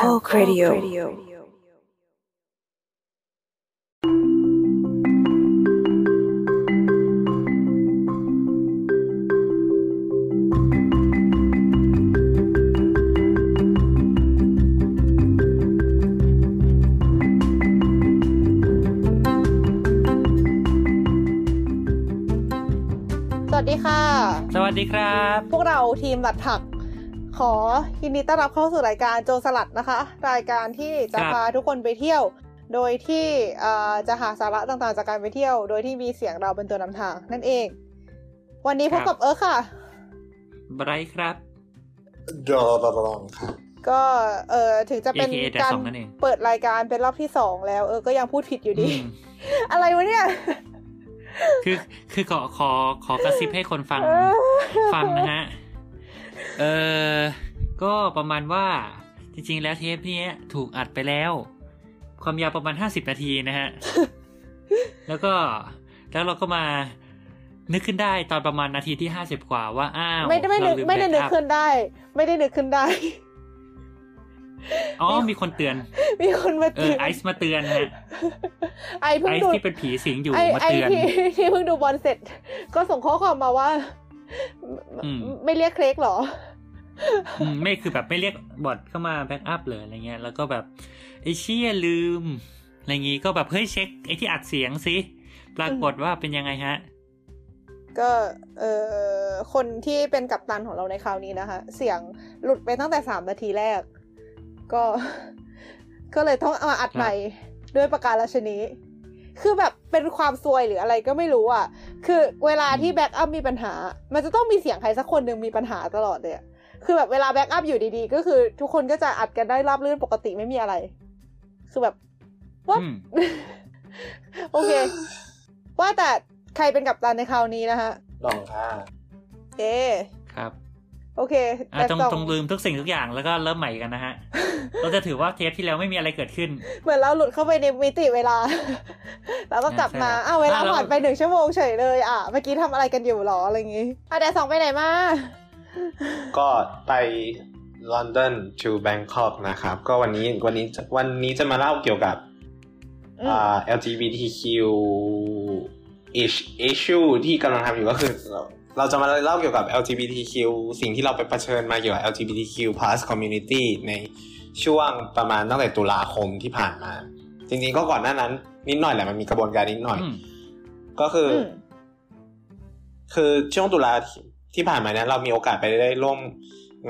Talk Radio สวัสดีค่ะ สวัสดีครับ พวกเราทีมหลัดผัก ขอยินดีต้อนรับเข้าสู่รายการโจรสลัดนะคะ รายการที่จะครับพาทุกคนไปเที่ยว โดยที่เอ่อจะหาสาระต่างๆจากการไปเที่ยว โดยที่มีเสียงเราเป็นตัวนำทางนั่นเอง วันนี้พบกับเอิร์ธค่ะไบรท์ครับดอลลองครับก็เออถึงจะเป็น AKA การสองนั่นเองเปิดรายการเป็นรอบที่สองแล้ว เออก็ยังพูดผิดอยู่ดีอืมอะไรวะเนี่ยคือคือขอขอขอกระซิบให้คนฟัง ฟังนะฮะ เออก็ประมาณว่าจริงๆ แล้วเทปเนี้ยถูกอัดไปแล้ว ความยาวประมาณห้าสิบนาทีนะฮะ แล้วก็แล้วเราก็มานึกขึ้นได้ตอนประมาณนาทีที่ห้าสิบกว่าว่าอ้าวไม่ได้ไม่ได้เราลืไม่ได้นึกแบ็คอัพขึ้นได้ ไม่ได้นึกขึ้นได้อ๋อ มีคนเตือน มีคนมาเอเตืออนไอซ์มาเตือนฮะ ไอเพิ่งไอดูซ์ที่เป็นผีสิงอยู่ไอมาไอเตือนที่ที่เพิ่งดูบอลเสร็จ ก็ส่งข้อความมาว่าอืม ไม่เรียกเครกเหรออืมไม่คือแบบไม่เรียกบอทเข้ามาแบ็กอัพเลยอะไรเงี้ย แล้วก็แบบไอ้เชี่ยลืมอะไรงี้ก็แบบเฮ้ยเช็คไอ้ที่อัดเสียงสิปรากฏว่าเป็นยังไงฮะ ก็เออคนที่เป็นกัปตันของเราในคราวนี้นะคะ เสียงหลุดไปตั้งแต่สามนาทีแรก ก็ ก็เลยต้องเอามาอัดใหม่ด้วยประการฉะนี้ คือแบบเป็นความซวยหรืออะไรก็ไม่รู้อะ คือเวลาที่ backup มีปัญหา มันจะต้องมีเสียงใครสักคนหนึ่งมีปัญหาตลอดเลยอะคือแบบเวลา backup อยู่ดีๆ ก็คือทุกคนก็จะอัดกันได้ราบรื่นปกติไม่มีอะไร คือแบบว่าอืมโอเค ว่าแต่ใครเป็นกัปตันในคราวนี้นะคะลองค่ะเอครับ โอเคอะแต่ต้องสองต้องลืมทุกสิ่งทุกอย่างแล้วก็เริ่มใหม่กันนะฮะ เราจะถือว่าเทปที่แล้วไม่มีอะไรเกิดขึ้น เหมือนเราหลุดเข้าไปในมิติเวลา แล้วก็กลับมาใช่ครับอ้าวเวลาอะแล้วผ่านไปหนึ่งชั่วโมงเฉยเลย อะ เมื่อกี้ทำอะไรกันอยู่หรออะไรอย่างงี้อะแต่สองไปไหนมา ก็ไปลอนดอน to Bangkok นะครับ ก็วันนี้วันนี้วันนี้จะมาเล่าเกี่ยวกับอืมอ่า LGBTQ ish- issue ที่กำลังทำอยู่ก็คือ เราเราจะมาเล่าเกี่ยวกับ LGBTQ สิ่งที่เราไปเผชิญมาเกี่ยวกับ LGBTQ plus community ในช่วงประมาณตั้งแต่ตุลาคมที่ผ่านมา จริงๆก็ก่อนหน้านั้น นิดหน่อยแหละมันมีกระบวนการนิดหน่อยอืมก็คืออมคือช่วงตุลาที่ที่ผ่านมาเนี่ยเรามีโอกาสไปได้ร่วม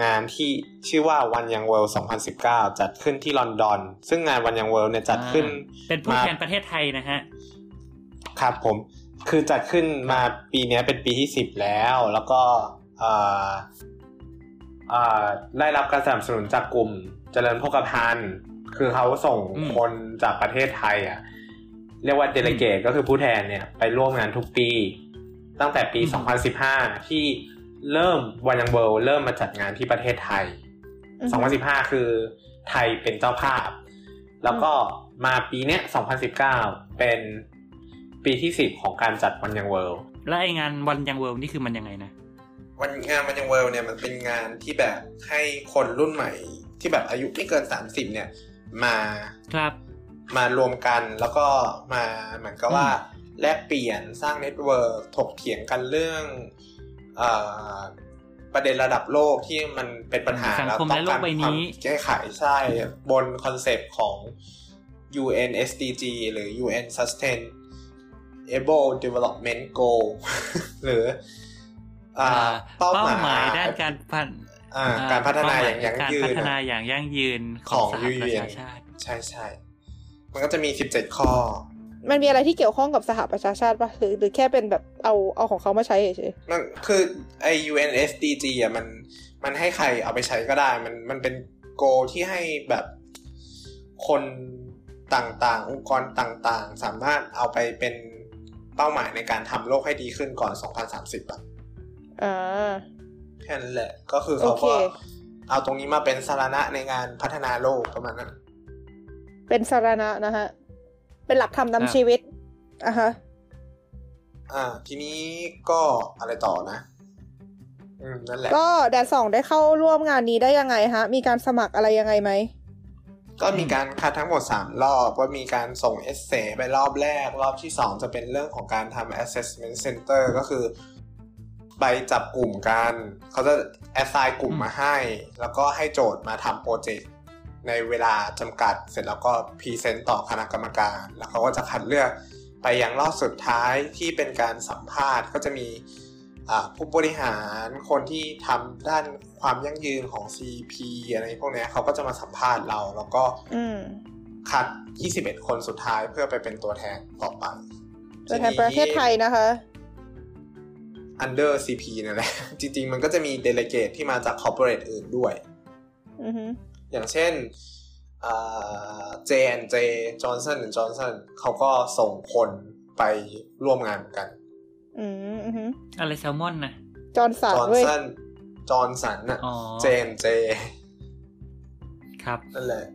งานที่ชื่อว่าวันยังเวิลด์2019 จัดขึ้นที่ลอนดอน ซึ่งงานวันยังเวิลด์เนี่ยจัดขึ้น เป็นผู้มาแทนประเทศไทยนะฮะ ครับผม คือจัดขึ้นมาปีเนี้ยเป็นปีที่สิบแล้ว แล้วก็เอ่อเอ่อได้รับการสนับสนุนจากกลุ่มเจริญโภคภัณฑ์คือเขาส่งอืมคนจากประเทศไทยอะ เรียกว่าเดลิเกตก็คือผู้แทนเนี่ยไปร่วมงานทุกปี ตั้งแต่ปี 2015 ที่เริ่มวันยังเวิลด์เริ่มมาจัดงานที่ประเทศไทยอือฮึ2015 คือไทยเป็นเจ้าภาพ แล้วก็มาปีเนี้ย 2019 เป็น ปีที่10ของการจัด One Young Worldแล้วไอ้งาน One Young World นี่คือมันยังไงนะ วันงาน One Young World เนี่ยมันเป็นงานที่แบบให้คนรุ่นใหม่ ที่แบบอายุไม่เกิน30เนี่ย มาครับมารวมกันแล้วก็มาเหมือนกับว่าอืมแลกเปลี่ยนสร้าง network ถกเถียงกันเรื่องเออประเด็นระดับโลกที่มันเป็นปัญหาสังแล้วคมต้อและงโลกากรใบควานี้มแก้ไขใช่บนคอนเซปต์ของ UN SDG หรือ UN Sustainable Development Goal หรืออ่าอ่าเป้าเป้าหหมามายยด้านการพันอ่าการพัฒนาอย่างยั่งการยืพันฒนาอะอย่างยั่งยืนขขอองงสหประ UN ชาชาติใช่ใช่มันก็จะมี17ข้อ มันมีอะไรที่เกี่ยวข้องกับสหประชาชาติปะหรือหรือแค่เป็นแบบเอาเอาของเขามาใช้เฉยมันคือไอ UNSDG อะมันมันให้ใครเอาไปใช้ก็ได้ มันมันเป็นโกที่ให้แบบคนต่างๆ องค์กรต่างๆ สามารถเอาไปเป็น เป้าหมายในการทำโลกให้ดีขึ้นก่อน 2030อะๆอ่าแค่นั้นแหละ ก็คือเขาโอเคก็เอาตรงนี้มาเป็นสาระในงานพัฒนาโลกประมาณนั้น เป็นสาระนะฮะ เป็นหลักธรรมครับนำชีวิตอะฮะ อ่า ทีนี้ก็อะไรต่อนะอืมนั่นแหละ ก็แดดสองได้เข้าร่วมงานนี้ได้ยังไงฮะ มีการสมัครอะไรยังไงไหม ก็มีการคัดทั้งหมด 3 รอบว่ามีการส่งเอเซไปรอบแรก รอบที่ 2 จะเป็นเรื่องของการทำ assessment center ก็คือ ไปจับกลุ่มกัน เขาจะ assign กลุ่มมาให้ แล้วก็ให้โจทย์มาทำโปรเจกต์ในเวลาจำกัด เสร็จแล้วก็พรีเซนต์ต่อคณะกรรมการ แล้วเขาก็จะคัดเลือกไปยังรอบสุดท้ายที่เป็นการสัมภาษณ์ก็จะมีอ่า ผู้บริหารคนที่ทำด้านความยั่งยืนของ CP อะไรพวกเนี้ยเขาก็จะมาสัมภาษณ์เรา แล้วก็อืมคัด 21 คนสุดท้ายเพื่อไปเป็นตัวแทนต่อไป ตัวแทนประเทศไทยนะคะ under CP นั่นแหละ จริง ๆ มันก็จะมี delegate ที่มาจาก corporate อื่นด้วยอือฮึอย่างเช่นอ่า J&J Johnson Johnson เขาก็ส่งคนไปร่วมงานเหมือนกัน อืมอือฮึอะไรแซลมอนนะจอร์นสันเว้ย Johnson Johnson น่ะอ๋อ J&J ครับนั่นแหละ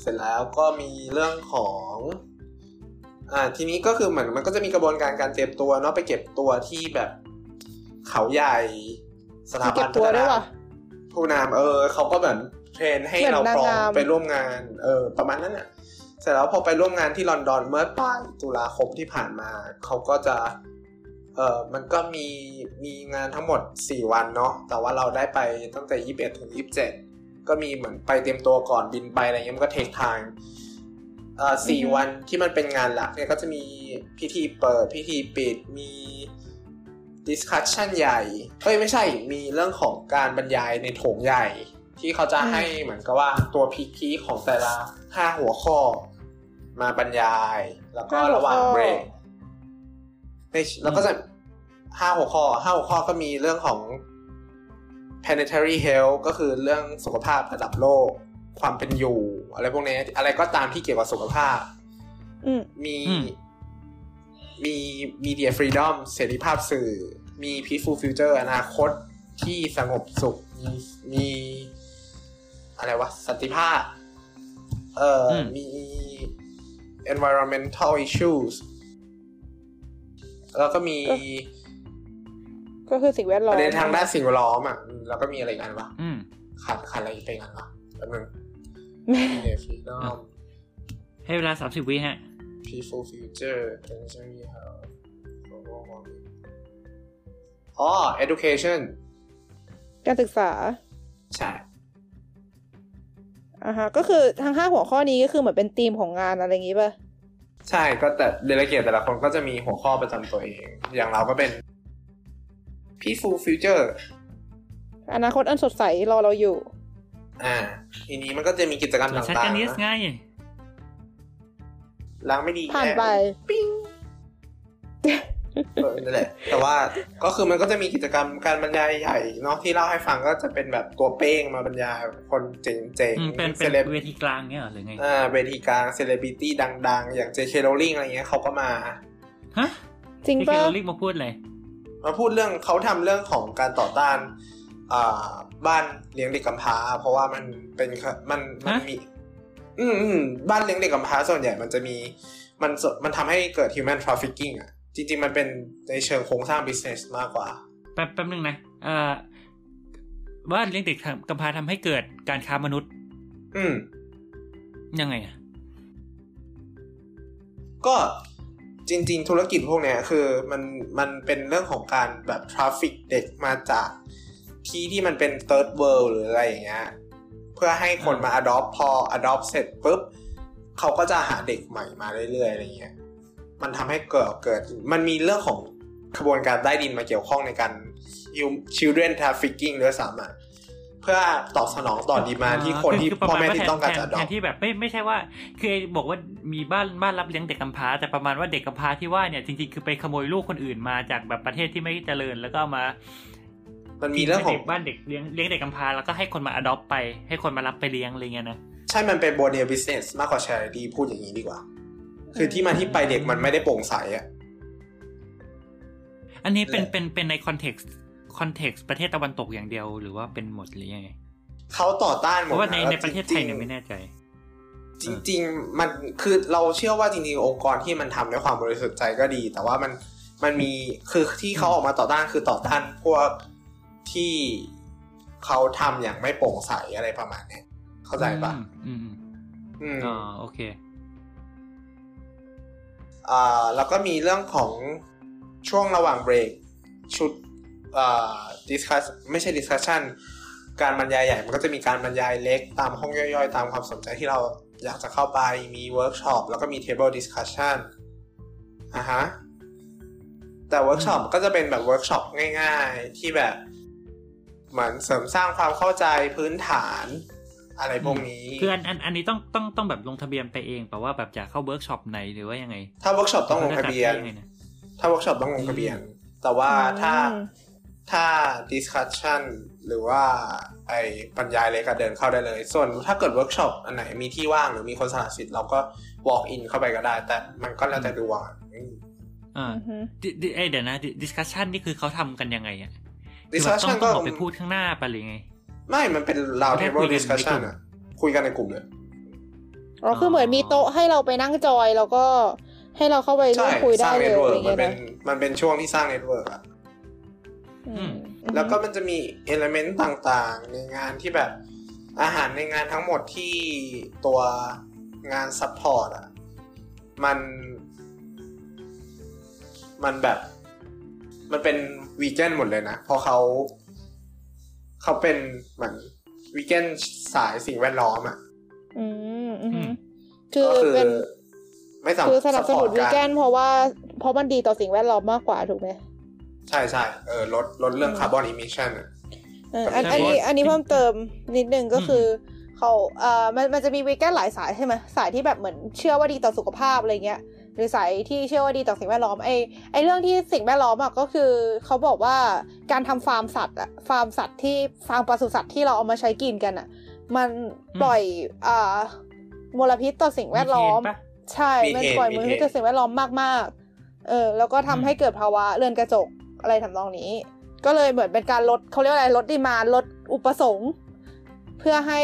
เสร็จแล้วก็มีเรื่องของอ่าทีนี้ก็คือเหมือนมันก็จะมีกระบวนการการเตรียมตัวเนาะไปเก็บตัวที่แบบเขาใหญ่สถาเก็บันบตัวด้วยว่ะผู้นำเออเขาก็แบบเทรนให้เหมือนเราพร้อมนางงามไปร่วมงาน เออ ประมาณนั้นอะ เสร็จแล้วพอไปร่วมงานที่ลอนดอนเมื่อปลายตุลาคมที่ผ่านมา เขาก็จะเออมันก็มีมีงานทั้งหมด 4 วันเนาะแต่ว่าเราได้ไปตั้งแต่ 21 ถึง 27 ก็มีเหมือนไปเตรียมตัวก่อนบินไปอะไรเงี้ยมันก็เทคทางเอ่อสี่อือฮึวันที่มันเป็นงานหลักเนี่ยก็จะมีพิธีเปิดพิธีปิดมี discussion ใหญ่เอ้ยไม่ใช่มีเรื่องของการบรรยายในโถงใหญ่ ที่เขาจะให้เหมือนกับว่าตัวพีคีของแต่ละห้าหัวข้อ มาบรรยาย แล้วก็ห้าหัวระหว่างข้อเบรกในแล้วก็จะห้าหัวข้อห้าหัวข้อก็มีเรื่องของ planetary health ก็คือเรื่องสุขภาพระดับโลก ความเป็นอยู่ อะไรพวกนี้ อะไรก็ตามที่เกี่ยวกับสุขภาพอืมมีอืมมี media freedom เสรีภาพสื่อ มี peaceful future อนาคตที่สงบสุข มีมี อะไรวะ สันติภาพ เอ่ออมมี environmental issues แล้วก็มี ก็คือสิ่งแวดล้อปมระเด็นทางด้านสิ่งแวดล้อมอะอืมแล้วก็มีอะไรอีกันวะอืมขาดขาดอะไรไปกันวะแป๊บนึง media freedom ให้เวลาสามสิบวิฮะ peaceful future planetary health global warming อ๋อ education การศึกษา ใช่ อ่าฮะก็คือทั้งห้าหัวข้อนี้ก็คือเหมือนเป็นธีมของงานอะไรอย่างงี้ป่ะ ใช่ก็แต่เดลเกตแต่ละคนก็จะมีหัวข้อประจำตัวเอง อย่างเราก็เป็น peaceful future อนาคตอันสดใสรอเราอยู่ อ่า ทีนี้มันก็จะมีกิจกรรมส่วนต่ชัดากังนนิสๆนะไง ล้างไม่ดีผ่านไปปิ้งเออ นั่นแหละ แต่ว่าก็คือมันก็จะมีกิจกรรมการบรรยายใหญ่เนาะที่เล่าให้ฟังก็จะเป็นแบบตัวเป้งมาบรรยายคนเจ๋งอืมๆเป็นเป็นเลบเวทีกลางเงี้ยเหรอหรือไงอ่าเวทีกลางเซเลบริตี้ดัง ๆ อย่าง J.K. Rowling อะไรเงี้ยเขาก็มาฮะจริงพี่เคป่ะโรลิกมาพูดเลยมาพูดเรื่องเขาทำเรื่องของการต่อต้านอ่าบ้านเลี้ยงเด็กกำพร้า เพราะว่ามันเป็นมันมันฮะมี อืมอืมบ้านเลี้ยงเด็กกำพร้าส่วนใหญ่มันจะมีมันสมันทำให้เกิด human trafficking อะ จริงๆ มันเป็นในเชิงโครงสร้าง business มากกว่า แป๊บแป๊บนึงนะเอ่อว่าเลี้ยงเด็กกำพร้าทำให้เกิดการค้ามนุษย์ อืม ยังไงอะก็จริง ๆ ธุรกิจพวกเนี้ยคือมันมันเป็นเรื่องของการแบบทราฟิกเด็กมาจากที่ที่มันเป็น third world หรืออะไรอย่างเงี้ยเพื่อให้คนมา adopt พอ adopt เสร็จปุ๊บเขาก็จะหาเด็กใหม่มาเรื่อยๆอะไรเงี้ย มันทำให้เกิดเกิด มันมีเรื่องของขบวนการใต้ดินมาเกี่ยวข้องในการ children trafficking ด้วยซ้ำอะเพื่อตอบสนองต่อดีมาที่คนที่อประพ่อมาณแม่ว่าที่ต้องการจะแทนแท adopt นที่แบบไม่ไม่ใช่ว่า คือไอ้บอกว่ามีบ้านบ้านรับเลี้ยงเด็กกำพร้าแต่ประมาณว่าเด็กกำพร้าที่ว่าเนี่ยจริงๆคือไปขโมยลูกคนอื่นมาจากแบบประเทศที่ไม่เจริญแล้วก็เอามา มันมีเรื่องของทิ้ไว้ในบ้านเด็กเลี้ยงเลี้ยงเด็กกำพร้าแล้วก็ให้คนมา adopt ไป ให้คนมารับไปเลี้ยงอะไรเงี้ยนะใช่มันเป็นโบเนียบิสเนสมากกว่า charity พูดอย่างนี้ดีกว่า คือที่มาที่ไปเด็กมันไม่ได้โปร่งใสอะอันนี้เป็นและเป็นเป็นในคอนเท็กซ์คอนเท็กซ์ประเทศตะวันตกอย่างเดียวหรือว่าเป็นหมดหรือยังไงเขาต่อต้านหเพมดราะว่าในแล้วในประเทศไทยเนี่ยจงๆไม่แน่ใจ จริง ๆ มันคือเราเชื่อว่าจริงๆองค์กรที่มันทำด้วยความบริสุทธิ์ใจก็ดี แต่ว่ามันมันมีคือที่เขาออกมาต่อต้านคือต่อต้านพวกที่เขาทำอย่างไม่โปร่งใสอะไรประมาณเนี้ยเขเข้าใจปะอืมอืมอืมอ๋อโอเคอ่า แล้วก็มีเรื่องของช่วงระหว่างเบรกชุดอ่า discuss ไม่ใช่ discussion การบรรยายใหญ่มันก็จะมีการบรรยายเล็กตามห้องย่อยๆ ตามความสนใจที่เราอยากจะเข้าไปมีเวิร์กช็อปแล้วก็มี table discussion อะฮะแต่เวิร์กช็อปก็จะเป็นแบบเวิร์กช็อปง่าย ๆ ที่แบบเหมือนเสริมสร้างความเข้าใจพื้นฐาน อะไรพวกนี้คืออันอันอันนี้ต้องต้องต้องแบบลงทะเบียนไปเองแปลว่าแบบจะเข้าเวิร์กช็อปไหนหรือว่ายังไง ถ้าเวิร์กช็อปต้องลงทะเบียนขาจให้งไงะถ้าเวิร์กช็อปต้องลงทะเบียน แต่ว่าถ้าอืมถ้า discussion หรือว่าไอบรรยายเลยก็เดินเข้าได้เลย ส่วนถ้าเกิดเวิร์กช็อปอันไหนมีที่ว่างหรือมีคนสละสิทธิ์เราก็ walk in เข้าไปก็ได้ แต่มันก็แล้วแต่ดวงอืมอ่าอือฮึดิดิเอ้ยเดี๋ยวนะดิสคัชชันนี่คือเขาทำกันยังไงอะคือแบบ discussion ต้ก็องออกไปพูดข้างหน้าไปะหรือไง ไม่มันเป็น round แค่ table คุยกันใน discussion กลุ่มอะคุยกันในกลุ่มเลยอ๋อคือเหมือนมีโต๊ะให้เราไปนั่งจอยแล้วก็ให้เราเข้าไปร่วใช่มคุยสได้ร้างเลย network อะไรมันเงี้ยเป็นนะมันเป็นช่วงที่สร้าง network อะอืมแล้วก็มันจะมีเอลเมนต์ต่างๆ ในงานที่แบบอาหารในงานทั้งหมดที่ตัวงานซัพพอร์ตอะ มัน มันแบบ มันเป็นวีแกนหมดเลยนะ เพราะเขา เขาเป็นเหมือนวีแกนสายสิ่งแวดล้อมอะอืมอือฮึอืมคือก็คือเป็นไม่สามคือสนับสนุน support วีแกนเพราะว่าเพราะมันดีต่อสิ่งแวดล้อมมากกว่าถูกไหมใช่ใช่เออลดลดเรื่องอืม carbon emission อะเอออันใช่อันนี้เพราะว่าอันนี้เพิ่มเติมนิดนึงก็อืมคือเขาเอ่อมันมันจะมีวีแกนหลายสายใช่ไหมสายที่แบบเหมือนเชื่อว่าดีต่อสุขภาพอะไรเงี้ย หรือสายที่เชื่อว่าดีต่อสิ่งแวดล้อมไอไอเรื่องที่สิ่งแวดล้อมอะก็คือเขาบอกว่าการทำฟาร์มสัตว์อะฟาร์มสัตว์ที่ฟาร์มปศุสัตว์ที่เราเอามาใช้กินกันอะ มันปล่อยอ่ามลพิษต่อสิ่งแวดล้อมมีเทรนด์ปะใช่มีมันเหตุปล่อยมีมลเหตุพิษต่อสิ่งแวดล้อมมากๆ เออ แล้วก็ทำอืมให้เกิดภาวะเรือนกระจกอะไรทำนองนี้ ก็เลยเหมือนเป็นการลดเขาเรียกว่าอะไรลด demand ลดอุปสงค์ เพื่อให้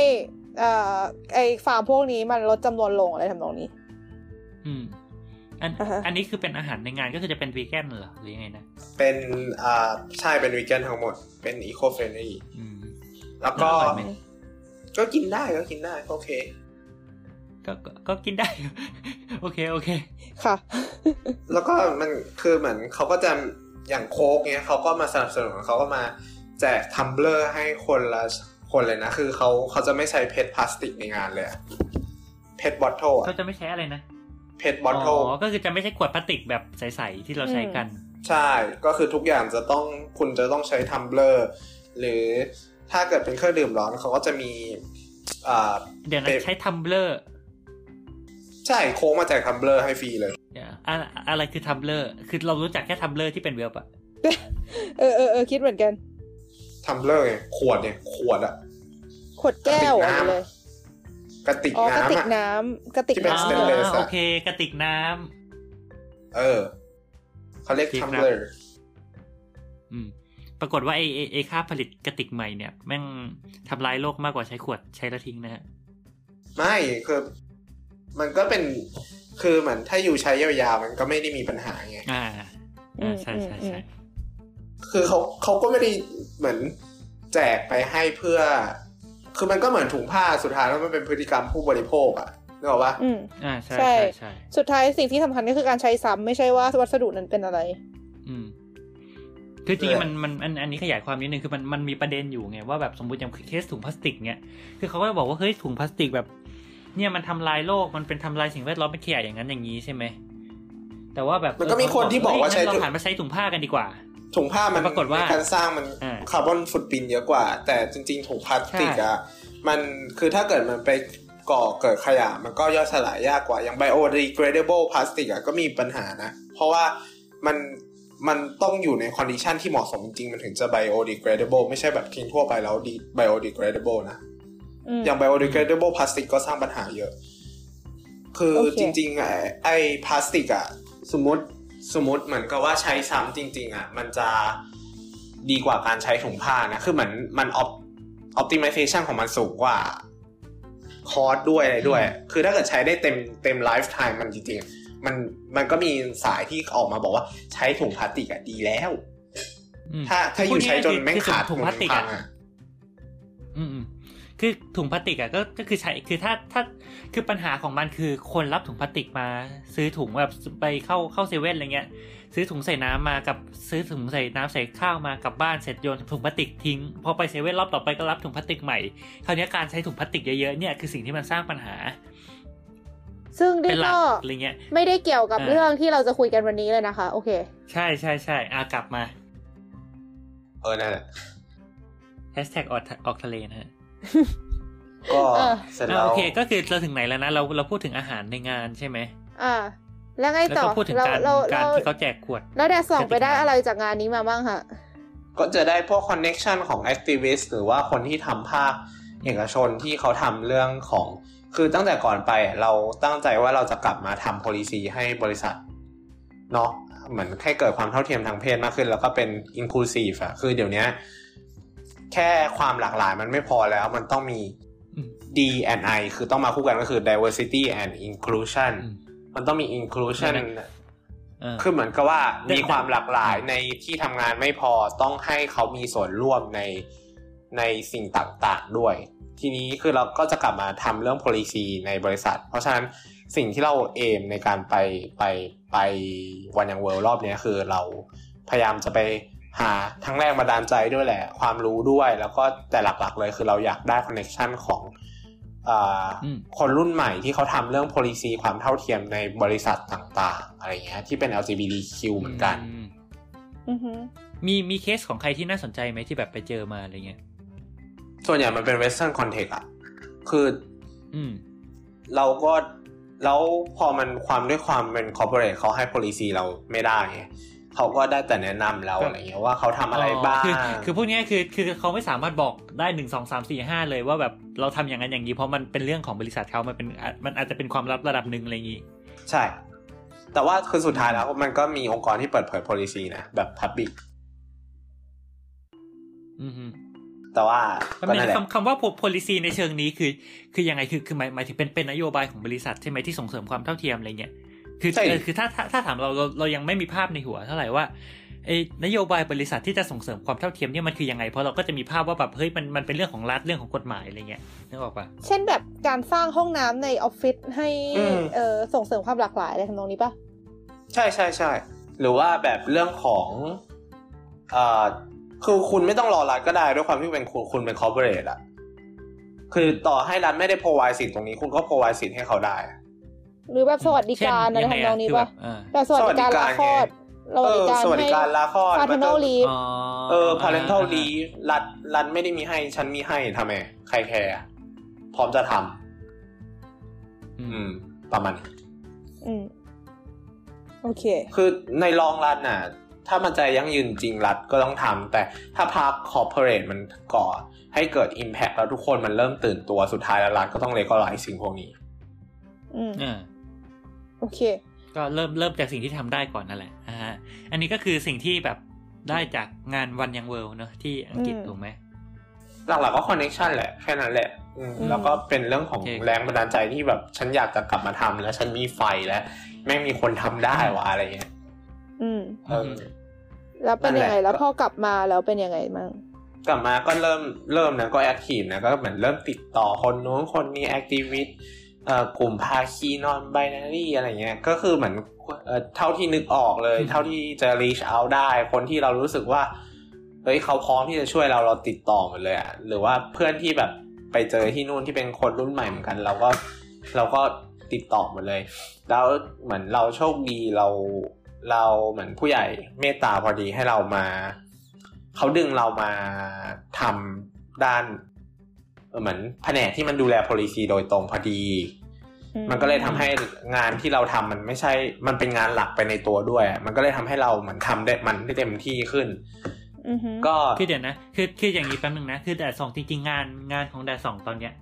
เอ่อไอฟาร์มพวกนี้มันลดจำนวนลงอะไรทำนองนี้ อืม อันอ่าฮะอันนี้คือเป็นอาหารในงานก็คือจะเป็นวีแกนเหรอหรือยังไงนะ เป็นอ่าใช่เป็นวีแกนทั้งหมด เป็น eco friendly อืมแล้วก็อร่อยไหมก็กินได้ก็กินได้ โอเคก็ก็ก็กินได้ โอเคโอเคค่ะ แล้วก็มันคือเหมือนเขาก็จะอย่างโค้กเนี้ยเขาก็มาสนับสนุนเขาก็มาแจก tumbler ให้คนละคนเลยนะ คือเขาเขาจะไม่ใช้ PET พลาสติกในงานเลยPET bottle เขาจะไม่ใช้อะไรนะ PET bottle ออ๋อก็คือจะไม่ใช่ขวดพลาสติกแบบใสๆที่เราใช้กัน ใช่ก็คือทุกอย่างจะต้องคุณจะต้องใช้ tumbler หรือถ้าเกิดเป็นเครื่องดื่มร้อนเขาก็จะมีอ่าเดี๋ยวนะเป็นใช้ tumbler ใช่โค้กมาแจก tumbler ให้ฟรีเลยเดี๋ยวอะอะไรคือ tumbler คือเรารู้จักแค่ Tumblr ที่เป็นเว็บปะเออเออเออคิดเหมือนกัน tumbler ไงขวดเนี่ยขวดอะขวดแก้วกระติกอะไรน้ำเลย กระติกอ๋อกระติกน้ำอะน้ำกระติกที่เป็นน้ำ stainless อ่าอะโอเค กระติกน้ำเออเขาเรียกโอเคครับ tumbler อืมปรากฏว่าไอไอ้ไอค่าผลิตกระติกใหม่เนี่ย แม่งทำลายโลกมากกว่าใช้ขวดใช้แล้วทิ้งนะฮะ ไม่คือมันก็เป็นคือเหมือนถ้าอยู่ใช้ยาวๆมันก็ไม่ได้มีปัญหาไง อ่าอือ่ามใช่ใช่อืมใช่คือเขาเขาก็ไม่ได้เหมือนแจกไปให้เพื่อ คือมันก็เหมือนถุงผ้าสุดท้ายแล้วมันเป็นพฤติกรรมผู้บริโภคอะนึกออกปะอืมอ่าใช่ใช่ใช่ใช่สุดท้ายสิ่งที่สำคัญก็คือการใช้ซ้ำไม่ใช่ว่าวัสดุนั้นเป็นอะไร อืมคือจริงๆมันมันอันอันนี้ขยายความนิดนึงคือมันมันมีประเด็นอยู่ไงว่าแบบสมมติอย่างเคสถุงพลาสติกเนี่ยคือเขาก็จะบอกว่าเฮ้ยถุงพลาสติกแบบ เนี่ยมันทำลายโลกมันเป็นทำลายสิ่งแวดล้อมเป็นขยะอย่างนั้นอย่างนี้ใช่ไหมแต่ว่าแบบมันก็มีคนที่บอกว่าใช้เฮ้ยงั้นถุงเราหันมาใช้ถุงผ้ากันดีกว่า ถุงผ้ามันปรากฏว่าในการสร้างมันอ่า carbon footprint เยอะกว่า แต่จริง ๆ ถุงพลาสติกอะมันคือถ้าเกิดมันไปก่อเกิดขยะมันก็ย่อยสลายยากกว่า อย่าง biodegradable พลาสติกอะก็มีปัญหานะ เพราะว่ามันมันต้องอยู่ใน condition ที่เหมาะสมจริงๆมันถึงจะ biodegradable ไม่ใช่แบบทิ้งทั่วไปแล้ว de- biodegradable นะอืมอย่าง biodegradable พลาสติกก็สร้างปัญหาเยอะ คือโอเคจริงๆไอ้ไอ้พลาสติกอะสมมติ สมมติเหมือนกับว่าใช้ซ้ำจริง ๆอะมันจะดีกว่าการใช้ถุงผ้านะ คือเหมือนมัน op optimization ของมันสูงกว่า cost ด้วยอะไรด้วย คือถ้าเกิดใช้ได้เต็มเต็ม lifetime มันจริงๆ มันมันก็มีสายที่ออกมาบอกว่าใช้ถุงพลาสติกอะดีแล้วอืมถ้าถ้าอยู่ใช้จนแม่งขาดถุงพลาสติกพัอะงอะอืมอืม คือถุงพลาสติกอะก็ก็คือใช้คือถ้าถ้าคือปัญหาของมันคือคนรับถุงพลาสติกมาซื้อถุงแบบไปเข้าเข้าเซเว่นอะไรเงี้ย ซื้อถุงใส่น้ำมากับซื้อถุงใส่น้ำใส่ข้าวมากลับบ้านเสร็จโยนถุงพลาสติกทิ้งพอไปเซเว่นรอบต่อไปก็รับถุงพลาสติกใหม่คราวนี้การใช้ถุงพลาสติกเยอะๆเนี่ยคือสิ่งที่มันสร้างปัญหา ซึ่งเป็นี่นหลัก็กอะไรเงี้ยไม่ได้เกี่ยวกับอ่าเรื่องที่เราจะคุยกันวันนี้เลยนะคะ โอเค ใช่ใช่ใช่อากลับมาเออนั่นแหละแฮชแท็กออกออกทะเลนะฮะ ก็เออเสร็จอะแล้วโอเค ก็คือเราถึงไหนแล้วนะเราเราพูดถึงอาหารในงานใช่ไหมอ่า แล้วไงแล้วต่อก็พูดถึงเราการเราการเราที่เขาแจกขวด แล้วแดดสองกติกาไปได้อะไรจากงานนี้มาบ้างคะก็จะได้พวก connection ของ activist หรือว่าคนที่ทำภาคเอกชนที่เขาทำเรื่องของ คือตั้งแต่ก่อนไปเราตั้งใจว่าเราจะกลับมาทำ policy ให้บริษัทเนาะเหมือนให้เกิดความเท่าเทียมทางเพศมากขึ้น แล้วก็เป็น inclusive อะคือเดี๋ยวนี้ แค่ความหลากหลายมันไม่พอแล้วมันต้องมีอืม D and I คือต้องมาคู่กันก็คือ diversity and inclusion อืมมันต้องมี inclusion เออคือเหมือนกับว่าแต่มีความหลากหลายในที่ทำงานไม่พอต้องให้เขามีส่วนร่วมในในสิ่งต่างๆด้วย ทีนี้คือเราก็จะกลับมาทำเรื่อง policy ในบริษัท เพราะฉะนั้นสิ่งที่เราเอมในการไปไปไปวันยังเวิลด์รอบเนี้ยคือเราพยายามจะไป หาทั้งแรงบันดาลใจด้วยแหละ ความรู้ด้วย แล้วก็แต่หลักๆ เลยคือเราอยากได้ connection ของอ่าอืมคนรุ่นใหม่ที่เขาทำเรื่อง policy ความเท่าเทียมในบริษัทต่างๆ อะไรเงี้ยที่เป็น LGBTQ เหมือนกันอืมอือหือมีมีเคสของใครที่น่าสนใจไหมที่แบบไปเจอมาอะไรเงี้ย ส่วนใหญ่มันเป็น Western context อะคืออืมเราก็แล้วพอมันความด้วยความเป็น corporate เขาให้ policy เราไม่ได้ไง เขาก็ได้แต่แนะนำเราก็อะไรเงี้ยว่าเขาทำอะไรบ้าง คือคือพวกเนี้ยคือคือเขาไม่สามารถบอกได้หนึ่งสองสามสี่ห้าเลยว่าแบบเราทำอย่างนั้นอย่างนี้เพราะมันเป็นเรื่องของบริษัทเขามันเป็นมันอาจจะเป็นความลับระดับหนึ่งอะไรอย่างนี้ใช่ แต่ว่าคือสุดท้ายแล้วมันก็มีองค์กรที่เปิดเผย policy นะแบบ public อือฮึแต่ว่าแล้วก็มันนั่นแหละคำคำว่า policy ในเชิงนี้คือ คือยังไงคือคือหมายหมายถึงเป็นเป็นนโยบายของบริษัทใช่ไหมที่ส่งเสริมความเท่าเทียมอะไรเงี้ย คือใช่เออคือถ้าถ้าถ้าถามเราเราเรายังไม่มีภาพในหัวเท่าไหร่ว่าไอ้นโยบายบริษัทที่จะส่งเสริมความเท่าเทียมเนี่ยมันคือยังไง เพราะเราก็จะมีภาพว่าแบบเฮ้ยมันมันเป็นเรื่องของรัฐเรื่องของกฎหมายอะไรเงี้ยนึกออกปะเช่นแบบการสร้างห้องน้ำในออฟฟิศให้อืมเออส่งเสริมความหลากหลายอะไรทำนองนี้ปะใช่ใช่ใช่หรือว่าแบบเรื่องของเอ่อคือคุณไม่ต้องรอรัฐก็ได้ด้วยความที่เป็นคุณคุณเป็น corporate อะคือต่อให้รัฐไม่ได้ provide สิทธิ์ตรงนี้ คุณก็ provide สิทธิ์ให้เขาได้ หรือแบบสวัสดิเช่นการอะไรยังไงทำนองนี้คือแบปะบเออแบบสวัสดิการลาคลอดสเอวัสดิอการสวัสดิการลาคลอดให้ paternal leave อ๋อเออ parental leave รัฐรัฐไม่ได้มีให้ ฉันมีให้ทำไมใครแคร์อะพร้อมจะทำอือืมมประมาณนี้อืมโอเค คือในรองรัฐน่ะ ถ้ามันจะยั่งยืนจริงรัฐก็ต้องทำแต่ถ้าภาค corporate มันก่อ ให้เกิด Impact แล้วทุกคนมันเริ่มตื่นตัวสุดท้ายแล้วรัฐก็ต้อง regulate สิ่งพวกนี้ อืมอ่า โอเค ก็เริ่มเริ่มจากสิ่งที่ทำได้ก่อนนั่นแหละอ่าฮะอันนี้ก็คือสิ่งที่แบบได้จากงาน One Young World เนอะที่อังกฤษอืมถูกไหมหลักๆก็คอนเน c t ชันแหละแค่นั้นแหละอืมอืมแล้วก็เป็นเรื่องของโอเคแรงบันดาลใจที่แบบฉันอยากจะกลับมาทำแล้วฉันมีไฟแล้วแม่งมีคนทำได้วะอะไรเงี้ยอืมเออแล้วเป็นยังไงนั่นแหละแล้วพอกลับมาแล้วเป็นยังไงมั่งกลับมาก็เริ่มเริ่มนะก็แอคทีฟนะก็เหมือนเริ่มติดต่อคนนู้นคนนี้แอคทีวิสเอ่อ กลุ่มภาคีนอนไบนารีอะไรเงี้ยก็คือเหมือนเอ่อเท่าที่นึกออกเลยอืมเท่าที่จะ reach out ได้ คนที่เรารู้สึกว่าเฮ้ยเขาพร้อมที่จะช่วยเราเราติดต่อหมดเลยอะหรือว่าเพื่อนที่แบบไปเจอที่นู่นที่เป็นคนรุ่นใหม่เหมือนกัน เราก็เราก็ติดต่อหมดเลย แล้วเหมือนเราโชคดีเราเราเหมือนผู้ใหญ่เมตตาพอดีให้เรามาเขาดึงเรามาทำด้านเอ่อเหมือนแผนกที่มันดูแล policy โดยตรงพอดีอื มันก็เลยทำให้งานที่เราทำมันไม่ใช่ มันเป็นงานหลักไปในตัวด้วยอะมันก็เลยทำให้เราเหมือนทำได้มันได้เต็มที่ขึ้นอือฮึก็คือเดี๋ยวนะ คือคืออย่างนี้แป๊บนึงนะ คือแดดสองจริงๆงานงานของแดดสองตอนเนี้ย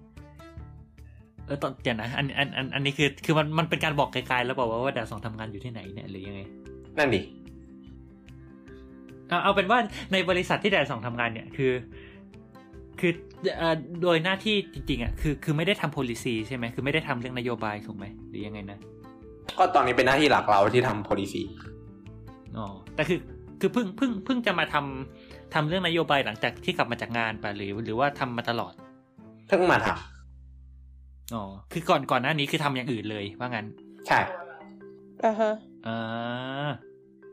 เออตอนเดี๋ยวนะอันอันอันอันนี้คือคือมันมันเป็นการบอกไกลๆแล้วบอกว่าว่าแดดสองทำงานอยู่ที่ไหนเนี่ยหรือยังไง นั่นดิเอาเอาเป็นว่าในบริษัทที่แดดสองทำงานเนี่ยคือ คือเอ่อโดยหน้าที่จริงๆอะคือคือไม่ได้ทำ policy ใช่ไหมคือไม่ได้ทำเรื่องนโยบายถูกไหมหรือยังไงนะ ก็ตอนนี้เป็นหน้าที่หลักเราที่ทำ policy อ๋อแต่คือคือเพิ่งเพิ่งเพิ่งจะมาทำทำเรื่องนโยบายหลังจากที่กลับมาจากงานไปะหรือ หรือว่าทำมาตลอดเพิ่งมาทอ๋อคือก่อนก่อนหน้านี้คือทำอย่างอื่นเลยว่างั้นำใช่อ่าฮะอ่า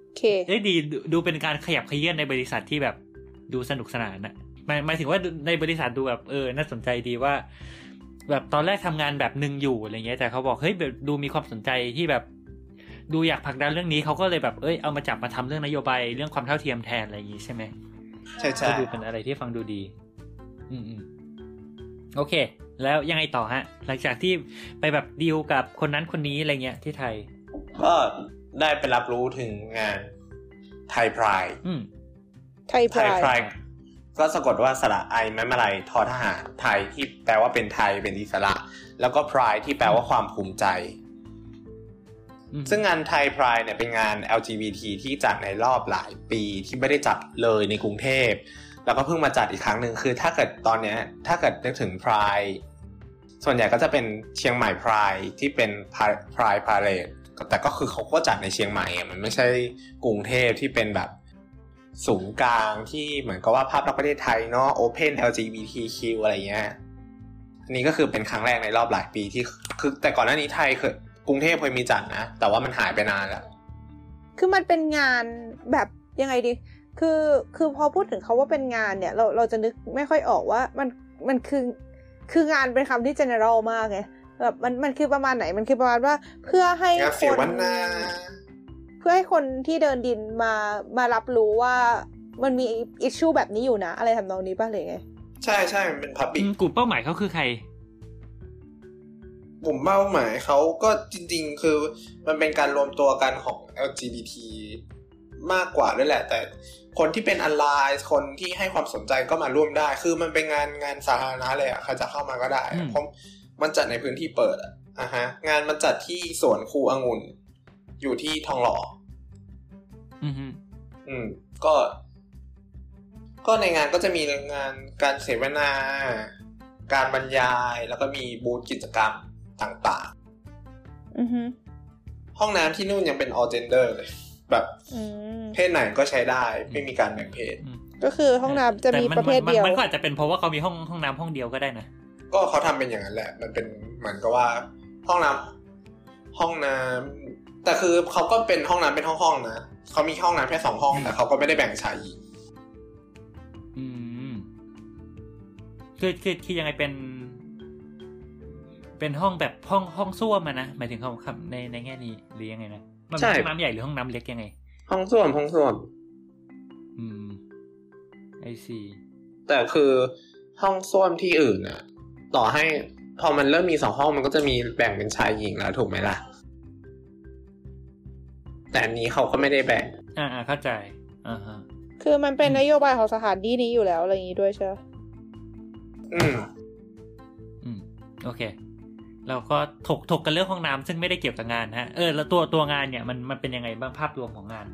โอเคเอ้ยดีดูดูเป็นการขยับขยื่นในบริษัทที่แบบดูสนุกสนานนะ หมายหมายถึงว่าในบริษัทดูแบบเออน่าสนใจดีว่า แบบตอนแรกทำงานแบบหนึ่งอยู่อะไรเงี้ยแต่เขาบอกเฮ้ยแบบดูมีความสนใจที่แบบ ดูอยากผลักดันเรื่องนี้เขาก็เลยแบบเอ้ยเอามาจับมาทำเรื่องนโยบายเรื่องความเท่าเทียมแทนอะไรอย่างงี้ใช่ไหมใช่ใช่ก็ดูเป็นอะไรที่ฟังดูดี อืมอืมโอเค แล้วยังไงต่อฮะ หลังจากที่ไปแบบดีลกับคนนั้นคนนี้อะไรเงี้ยที่ไทย ก็ได้ไปรับรู้ถึงงานไทยพรายอืมไทยพไทยรายพราย ก็สะกดว่าสระไอแม่มาลัยทอทหารไทยที่แปลว่าเป็นไทยเป็นอิสระ แล้วก็พรายที่แปลว่าความภูมิใจอืมซึ่งงานไทยพรายเนี่ยเป็นงาน LGBT ที่จัดในรอบหลายปีที่ไม่ได้จัดเลยในกรุงเทพ แล้วก็เพิ่งมาจัดอีกครั้งหนึ่งคือ ถ้าเกิดตอนเนี้ยถ้าเกิดนึกถึงพรายส่วนใหญ่ก็จะเป็นเชียงใหม่พรายที่เป็นพรายพาเลตแต่ก็คือเขาก็จัดในเชียงใหม่อะมันไม่ใช่กรุงเทพที่เป็นแบบ ศูนย์กลางที่เหมือนกับว่าภาพลักษณ์ประเทศไทยเนาะ Open LGBTQ อะไรเงี้ยอันนี้ก็คือเป็นครั้งแรกในรอบหลายปีที่คือแต่ก่อนหน้านี้ไทยเคยกรุงเทพเคยมีจัดนะ แต่ว่ามันหายไปนานแล้ว คือมันเป็นงานแบบยังไงดี คือคือพอพูดถึงเขาว่าเป็นงานเนี่ย เราเราจะนึกไม่ค่อยออกว่ามันมันคือคืองานเป็นคำที่ general มากไงแบบมันมันคือประมาณไหนมันคือประมาณว่าเพื่อให้งานคเสวนนาเพื่อให้คนที่เดินดินมามารับรู้ว่ามันมีอิชชูแบบนี้อยู่นะ อะไรทำนองนี้ป่ะหรือไง ใช่ใช่มันเป็นพับบิอืกมกลุ่มเป้าหมายเขาคือใคร กลุ่มเป้าหมายเขาก็จริง ๆ คือมันเป็นการรวมตัวกันของ LGBT มากกว่าด้วยแหละ แต่คนที่เป็นอ l ไลน์คนที่ให้ความสนใจก็มาร่วมได้ คือมันเป็นงานงานสาธารณะเลยอะใครจะเข้ามาก็ได้อืมเพราะมันจัดในพื้นที่เปิดอะอะฮะ งานมันจัดที่สวนครูองุ่น อยู่ที่ทองหล่ออืมฮึอืม ก็ ก็ในงานก็จะมีงานการเสวนา การบรรยายแล้วก็มีบูธกิจกรรมต่างอือฮึๆห้องน้ำที่นู่นยังเป็น all gender เลย แบบอืมเพศไหนก็ใช้ได้ไม่มีการแบ่งเพศอืมก็คือห้องน้ำจะมีแต่นประเภทเดียวมันมันก็อาจจะเป็นเพราะว่าเขามีห้องห้องน้ำห้องเดียวก็ได้นะ ก็เขาทำเป็นอย่างนั้นแหละ มันเป็นเหมือนกับว่า ห้องน้ำห้องน้ำ แต่คือเขาก็เป็นห้องน้ำเป็นห้องๆนะเขามีห้องน้ำแค่สองห้อง แต่เขาก็ไม่ได้แบ่งชายหญิงอืมคือคือคือยังไงเป็น เป็นห้องแบบห้องห้องส้วมอะนะหมายถึงเขาคำในในแง่นี้หรือยังไงนะมันเป็นห้องน้ำใหญ่หรือห้องน้ำเล็กยังไง ห้องส้วมห้องส้วม อืมไอซีแต่คือห้องส้วมที่อื่นน่ะต่อให้พอมันเริ่มมีสองห้องมันก็จะมีแบ่งเป็นชายหญิงแล้วถูกไหมล่ะ แต่อันนี้เขาก็ไม่ได้แบ่งอ่าอ่าเข้าใจอ่าฮะคือมันเป็นนโยบายของสถานที่นี้อยู่แล้วอะไรอย่างนี้ด้วยใช่ไหมอืม อืม โอเค เราก็ถกถกกันเรื่องห้องน้ำซึ่งไม่ได้เกี่ยวกับงานฮะ เออ แล้วตัวตัวงานเนี่ยมันมันเป็นยังไงบ้างภาพรวมของงาน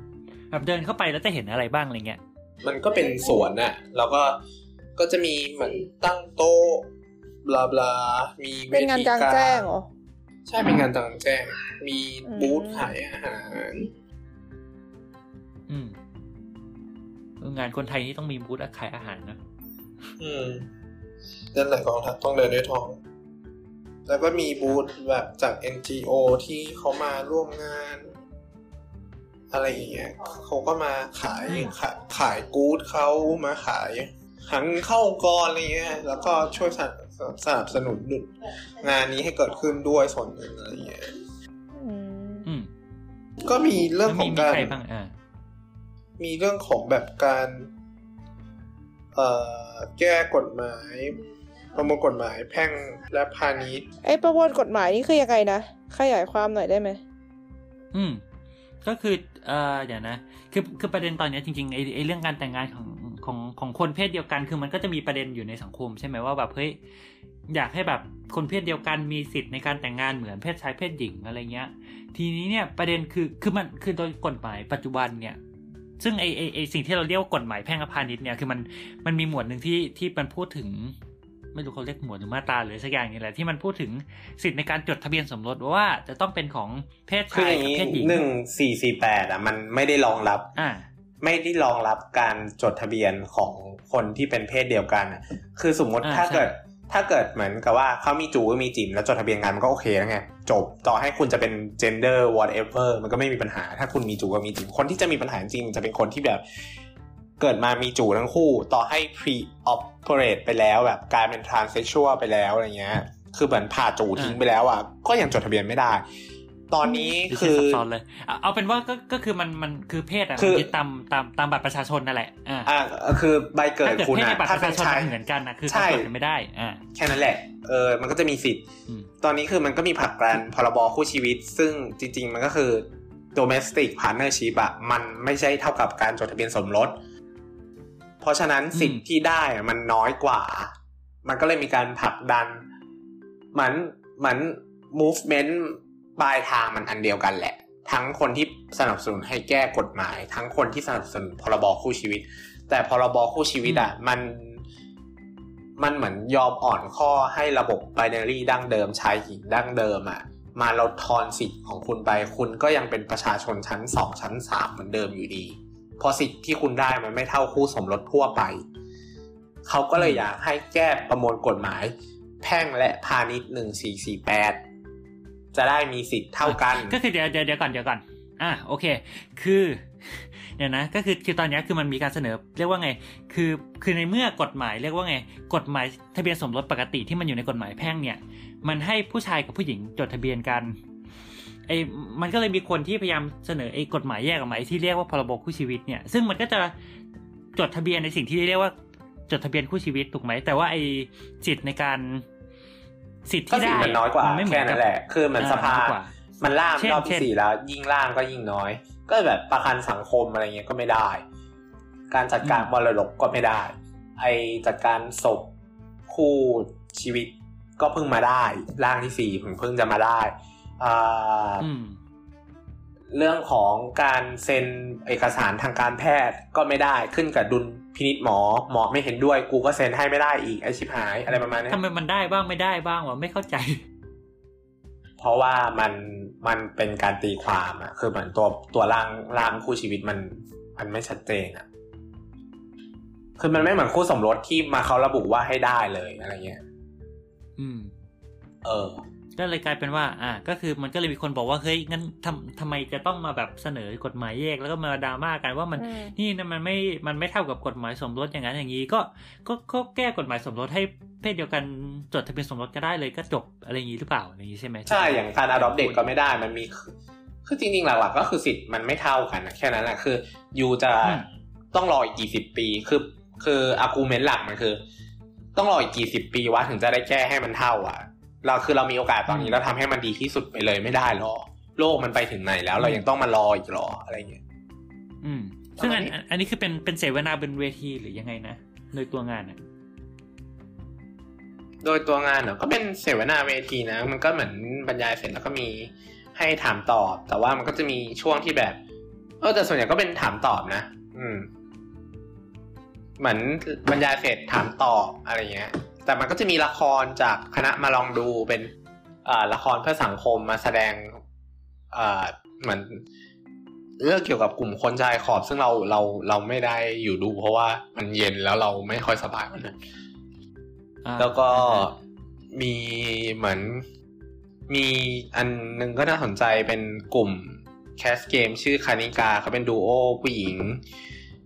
แบบเดินเข้าไปแล้วจะเห็นอะไรบ้างอะไรเงี้ย มันก็เป็นสวนน่ะ แล้วก็ก็จะมีเหมือนตั้งโต๊ะบลาบลา มีวเป็นงานทีกลางแจ้งเหรอ ใช่เป็นงานกลางแจ้ง มีอืมบูธขายอาหาร อืมเอองานคนไทยนี่ต้องมีบูธขายอาหารนะ อืมเดินไหนกองทัพต้องเดินด้วยท้อง แล้วก็มีบูธแบบจาก NGO ที่เขามาร่วมงาน อะไรอย่างเงี้ยเขาก็มาขายอืมขายขายกู๊ดเขามาขายหังเข้ากรอะไรเงี้ยแล้วก็ช่วยสนับ สนับสนุนงานนี้ให้เกิดขึ้นด้วยส่วนหนึ่งอะไรเงี้ยอืมอืมก็มีเรื่องแล้วขอมีงมีการใครบ้างอ่ามีเรื่องของแบบการ เอ่อแก้กฎหมาย ประมวลกฎหมายแพ่งและพาณิชย์ไอ้ประมวลกฎหมายนี่คือยังไงนะขยายความหน่อยได้ไหมอืมก็คือเอ่อเดี๋ยวนะ คือคือประเด็นตอนเนี้ยจริงๆไอ้ไอ้เรื่องการแต่งงานของ ของของคนเพศเดียวกันคือมันก็จะมีประเด็นอยู่ในสังคมใช่ไหมว่าแบบเฮ้ยอยากให้แบบคนเพศเดียวกันมีสิทธิ์ในการแต่งงานเหมือนเพศชายเพศหญิงอะไรเงี้ย ทีนี้เนี่ยประเด็นคือคือมันคือโดยกฎหมายปัจจุบันเนี่ยซึ่งไอไอไอสิ่งที่เราเรียกว่ากฎหมายแพ่งและพาณิชย์เนี่ยคือมันมันมีหมวดหนึ่งที่ที่มันพูดถึง ไม่รู้เขาเรียกหมวดหรือมาตราหรือสักอย่างนี่แหละที่มันพูดถึงสิทธิ์ในการจดทะเบียนสมรสว่าจะต้องเป็นของเพศคือชาอยย่างกับนี้เพศหญิงหนึ่งสี่สี่แปดอะมันไม่ได้รองรับ อ่า ไม่ได้รองรับการจดทะเบียนของคนที่เป็นเพศเดียวกันอะคือสมมติอ่าถ้าใช่เกิดถ้าเกิดเหมือนกับว่าเขามีจูก็มีจิ๋มแล้วจดทะเบียนกันมันก็โอเคแล้วไง จบต่อให้คุณจะเป็น gender whatever มันก็ไม่มีปัญหา ถ้าคุณมีจูกับมีจิ๋มคนที่จะมีปัญหาจริงจะเป็นคนที่แบบเกิดมามีจูทั้งคู่ ต่อให้ pre operate ไปแล้วแบบกลายเป็น transsexual ไปแล้วอะไรเงี้ย คือเหมือนผ่าจูทิ้งไปแล้วอะก็ยังจดทะเบียนไม่ได้ ตอนนี้ดิคืฉันอซับซ้อนเลยเอาเอาเป็นว่าก็ก็คือมันมันคือเพศอะคืมันอยึดตามตามตามบัตรประชาชนนั่นแหละอ่าอ่าคือใบเกิดถ้าเกิดคุณเพศในอะบัตรถ้าประเป็ชานชนชายมันเหมือนกันนะคือใช่เขาจดกันไม่ได้อ่าแค่นั้นแหละเออมันก็จะมีสิทธิ์อืมตอนนี้คือมันก็มีผลักดันพรบคู่ชีวิต ซึ่งจริง ๆ มันก็คือ domestic partnership อะมันไม่ใช่เท่ากับการจดทะเบียนสมรส เพราะฉะนั้นสิทธิ์ที่ได้อะมันน้อยกว่า มันก็เลยมีการผลักดัน เหมือนเหมือน movement ปลายทางมันอันเดียวกันแหละ ทั้งคนที่สนับสนุนให้แก้กฎหมาย ทั้งคนที่สนับสนุนพรบคู่ชีวิต แต่พรบคู่ชีวิตอะมันมันเหมือนยอมอ่อนข้อให้ระบบ binary ดั้งเดิมชายหญิงดั้งเดิมอะมาลดทอนสิทธิ์ของคุณไป คุณก็ยังเป็นประชาชนชั้นสองชั้นสามเหมือนเดิมอยู่ดี เพราะสิทธิ์ที่คุณได้มันไม่เท่าคู่สมรสทั่วไป เขาก็เลยอยากให้แก้ประมวลกฎหมาย แพ่งและพาณิชย์หนึ่งสี่สี่แปด จะได้มีสิทธิ์เท่ากัน ก็คือเดี๋ยวเดี๋ยวก่อนเดี๋ยวก่อน อะโอเค คือเดี๋ยวนะ ก็คือคือตอนนี้คือมันมีการเสนอ เรียกว่าไง คือคือในเมื่อกฎหมายเรียกว่าไง กฎหมายทะเบียนสมรสปกติที่มันอยู่ในกฎหมายแพ่งเนี่ย มันให้ผู้ชายกับผู้หญิงจดทะเบียนกันไอ้มันก็เลยมีคนที่พยายามเสนอไอ้กฎหมายแยกออกมาไอ้ที่เรียกว่าพรบคู่ชีวิตเนี่ย ซึ่งมันก็จะจดทะเบียนในสิ่งที่เรียกว่าจดทะเบียนคู่ชีวิตถูกไหมแต่ว่าไอ้สิทธิ์ในการ สิทธิ์ก็ที่สิทได้ธิ์มันน้อยกว่าไม่เหมืแค่อนนั้กันแหละ คือเหมือนสภาน้อยกว่ามันล่ามเช่นรอบเช่ที่นสี่แล้ว ยิ่งล่างก็ยิ่งน้อย ก็แบบประกันสังคมอะไรเงี้ยก็ไม่ได้ การจัดการมรดกก็ไม่ได้ ไอจัดการศพคู่ชีวิตก็เพิ่งมาได้ ร่างที่สี่เพิ่งเพิ่งจะมาได้อ่าอืมเรื่องของการเซ็นเอกสารทางการแพทย์ก็ไม่ได้ขึ้นกับดุล พินิษหมอหมอไม่เห็นด้วย กูก็เซ็นให้ไม่ได้อีกไอชิบหายอะไรประมาณเนี้ยทำไมมันได้บ้างไม่ได้บ้างวะไม่เข้าใจ เพราะว่ามันมันเป็นการตีความอะคือเหมือนตัวตัวร่างร่างคู่ชีวิตมัน มันไม่ชัดเจนอะคือมันไม่เหมือนคู่สมรสที่มาเขาระบุว่าให้ได้เลยอะไรเงี้ย อืม เออ ก็เลยกลายเป็นว่า อ่า ก็คือมันก็เลยมีคนบอกว่าเฮ้ยงั้นทำทำไมจะต้องมาแบบเสนอกฎหมายแยกแล้วก็มาดราม่ากันว่ามันอืมนี่นะมันไม่มันไม่เท่ากับกฎหมายสมรสอย่างนั้นอย่างนี้ก็ก็ก็แก้กฎหมายสมรสให้เพศเดียวกันจดทะเบียนสมรสก็ได้เลยก็จบอะไรอย่างนี้หรือเปล่าอย่างนี้ใช่ไหมใช่อย่างการ adopt เด็กก็ไม่ได้มันมีคือจริงๆหลักๆก็คือสิทธิ์มันไม่เท่ากันนะแค่นั้นแหละคือยูจะต้องรออีกกี่สิบปีคือคืออากูเมนต์หลักมันคือ ต้องรออีกกี่สิบปีวะถึงจะได้แก้ให้มันเท่าอะ เราคือเรามีโอกาสตอนนี้เราทำให้มันดีที่สุดไปเลยไม่ได้หรอ โลกมันไปถึงไหนแล้ว เรายังต้องมารออีกหรออะไรเงี้ยอืม ซึ่งอันประมาณนี้อันนี้คือเป็นเป็นเสวนาบนเวทีหรือยังไงนะโดยตัวงานอะโดยตัวงานเนอะก็เป็นเสวนาเวทีนะ มันก็เหมือนบรรยายเสร็จแล้วก็มีให้ถามตอบ แต่ว่ามันก็จะมีช่วงที่แบบเออแต่ส่วนใหญ่ก็เป็นถามตอบนะ อืม เหมือนบรรยายเสร็จถามตอบอะไรเงี้ย แต่มันก็จะมีละครจากคณะมาลองดูเป็นอ่าละครเพื่อสังคมมาแสดงอ่าเหมือนเรื่องเกี่ยวกับกลุ่มคนชายขอบ ซึ่งเราเราเราไม่ได้อยู่ดู เพราะว่ามันเย็นแล้วเราไม่ค่อยสบายวันนั้นอ่าแล้วก็มีเหมือนมีอันหนึงก็น่าสนใจเป็นกลุ่มแคสเกมชื่อคานิกาเขาเป็นดูโอผู้หญิง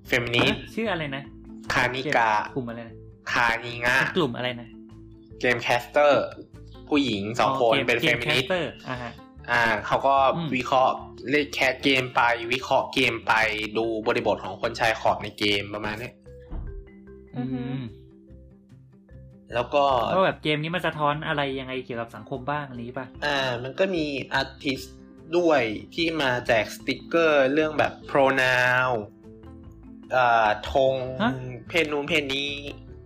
เฟมินิสต์ชื่ออะไรนะ คานิกากลุ่มอะไรนะ คานิงะกลุ่มอะไรนะ เกมแคสเตอร์ ผู้หญิงสองคนกมเป็นเฟกมิแคนิสสต์เตอร์อ่าฮะอ่าเขาก็อืมวิเคราะห์เล่น cast เกมไป วิเคราะห์เกมไปดูบริบทของคนชายขอบในเกมประมาณเนี้ยอือฮึมแล้วก็ว่าแบบเกมนี้มันสะท้อนอะไรยังไงเกี่ยวกับสังคมบ้างอะไรอย่างนี้ป่ะ อ่า มันก็มี artist ด้วยที่มาแจกสติกเกอร์เรื่องแบบ pronoun อ่าธงฮะเพศนู้นเพศนี้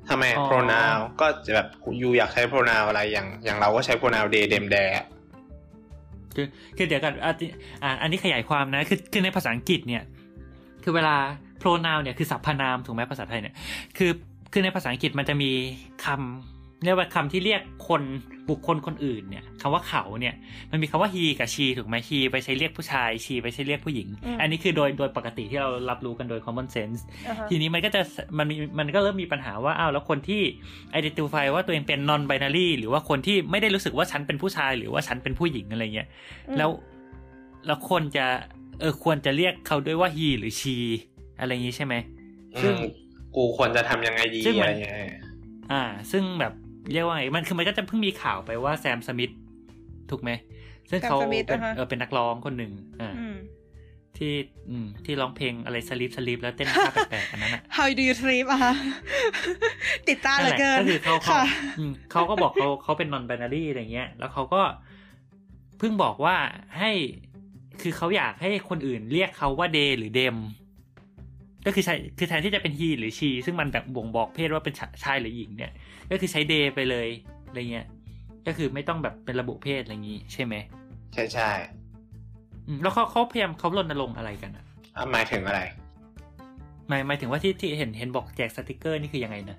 ทำไมอ๋อ pronoun ก็จะแบบ you อยากใช้ pronoun อะไรอย่างอย่างเราก็ใช้ pronoun they them their คือคือเดี๋ยวกันอะอ่าอันนี้ขยายความนะคือคือในภาษาอังกฤษเนี่ย คือเวลา pronoun เนี่ยคือสรรพนามถูกไหมภาษาไทยเนี่ยคือคือในภาษาอังกฤษมันจะมีคำ เรียกว่าคำที่เรียกคนบุคคลคนอื่นเนี่ยคำว่าเขาเนี่ยมันมีคำว่า he กับ she ถูกไหม he ไปใช้เรียกผู้ชาย she ไปใช้เรียกผู้หญิงอืมอันนี้คือโดยโดยปกติที่เรารับรู้กันโดย common sense อ่าฮะทีนี้มันก็จะมันมีมันก็เริ่มมีปัญหาว่าอ้าวแล้วคนที่ identify ว่าตัวเองเป็น non binary หรือว่าคนที่ไม่ได้รู้สึกว่าฉันเป็นผู้ชาย หรือว่าฉันเป็นผู้หญิงอะไรเงี้ยอืมแล้วแล้วคนจะเออควรจะเรียกเขาด้วยว่า he หรือ she อะไรอย่างนี้ใช่ไหมซึ่งอืมกูควรจะทำยังไงดีซึ่งมันอะไรเงี้ยอ่า ซึ่งแบบ เรียกว่าไงมันคือมันก็จะเพิ่งมีข่าวไปว่าแซมสมิธถูกไหม ซึ่งเขาแซมสมิธเป็นอ่าฮะเออเป็นนักร้องคนหนึ่งอ่าอืมที่อืมที่ร้องเพลงอะไรสลิปสลิปแล้วเต้นท่าแปลกๆอันนั้นอะ How do you sleep อะคะติดตาเหลือเกินก็คือเขาเขาค่ะอืมเขาก็บอกเขาเขาเป็น non binary อะไรเงี้ย แล้วเขาก็เพิ่งบอกว่าให้คือเขาอยากให้คนอื่นเรียกเขาว่าเดหรือเดม ก็คือใช้คือแทนที่จะเป็น he หรือ she ซึ่งมันแบบบ่งบอกเพศว่าเป็นชาชายหรือหญิงเนี่ย ก็คือใช้เดไปเลยอะไรเงี้ย ก็คือไม่ต้องแบบเป็นระบุเพศอะไรอย่างงี้ ใช่ไหม ใช่ใช่อืมแล้วเขาเขาพยายามเขารณรงค์อะไรกันอะอะหมายถึงอะไร หมายหมายถึงว่าที่ที่เห็นเห็นบอกแจกสติกเกอร์นี่คือยังไงนะ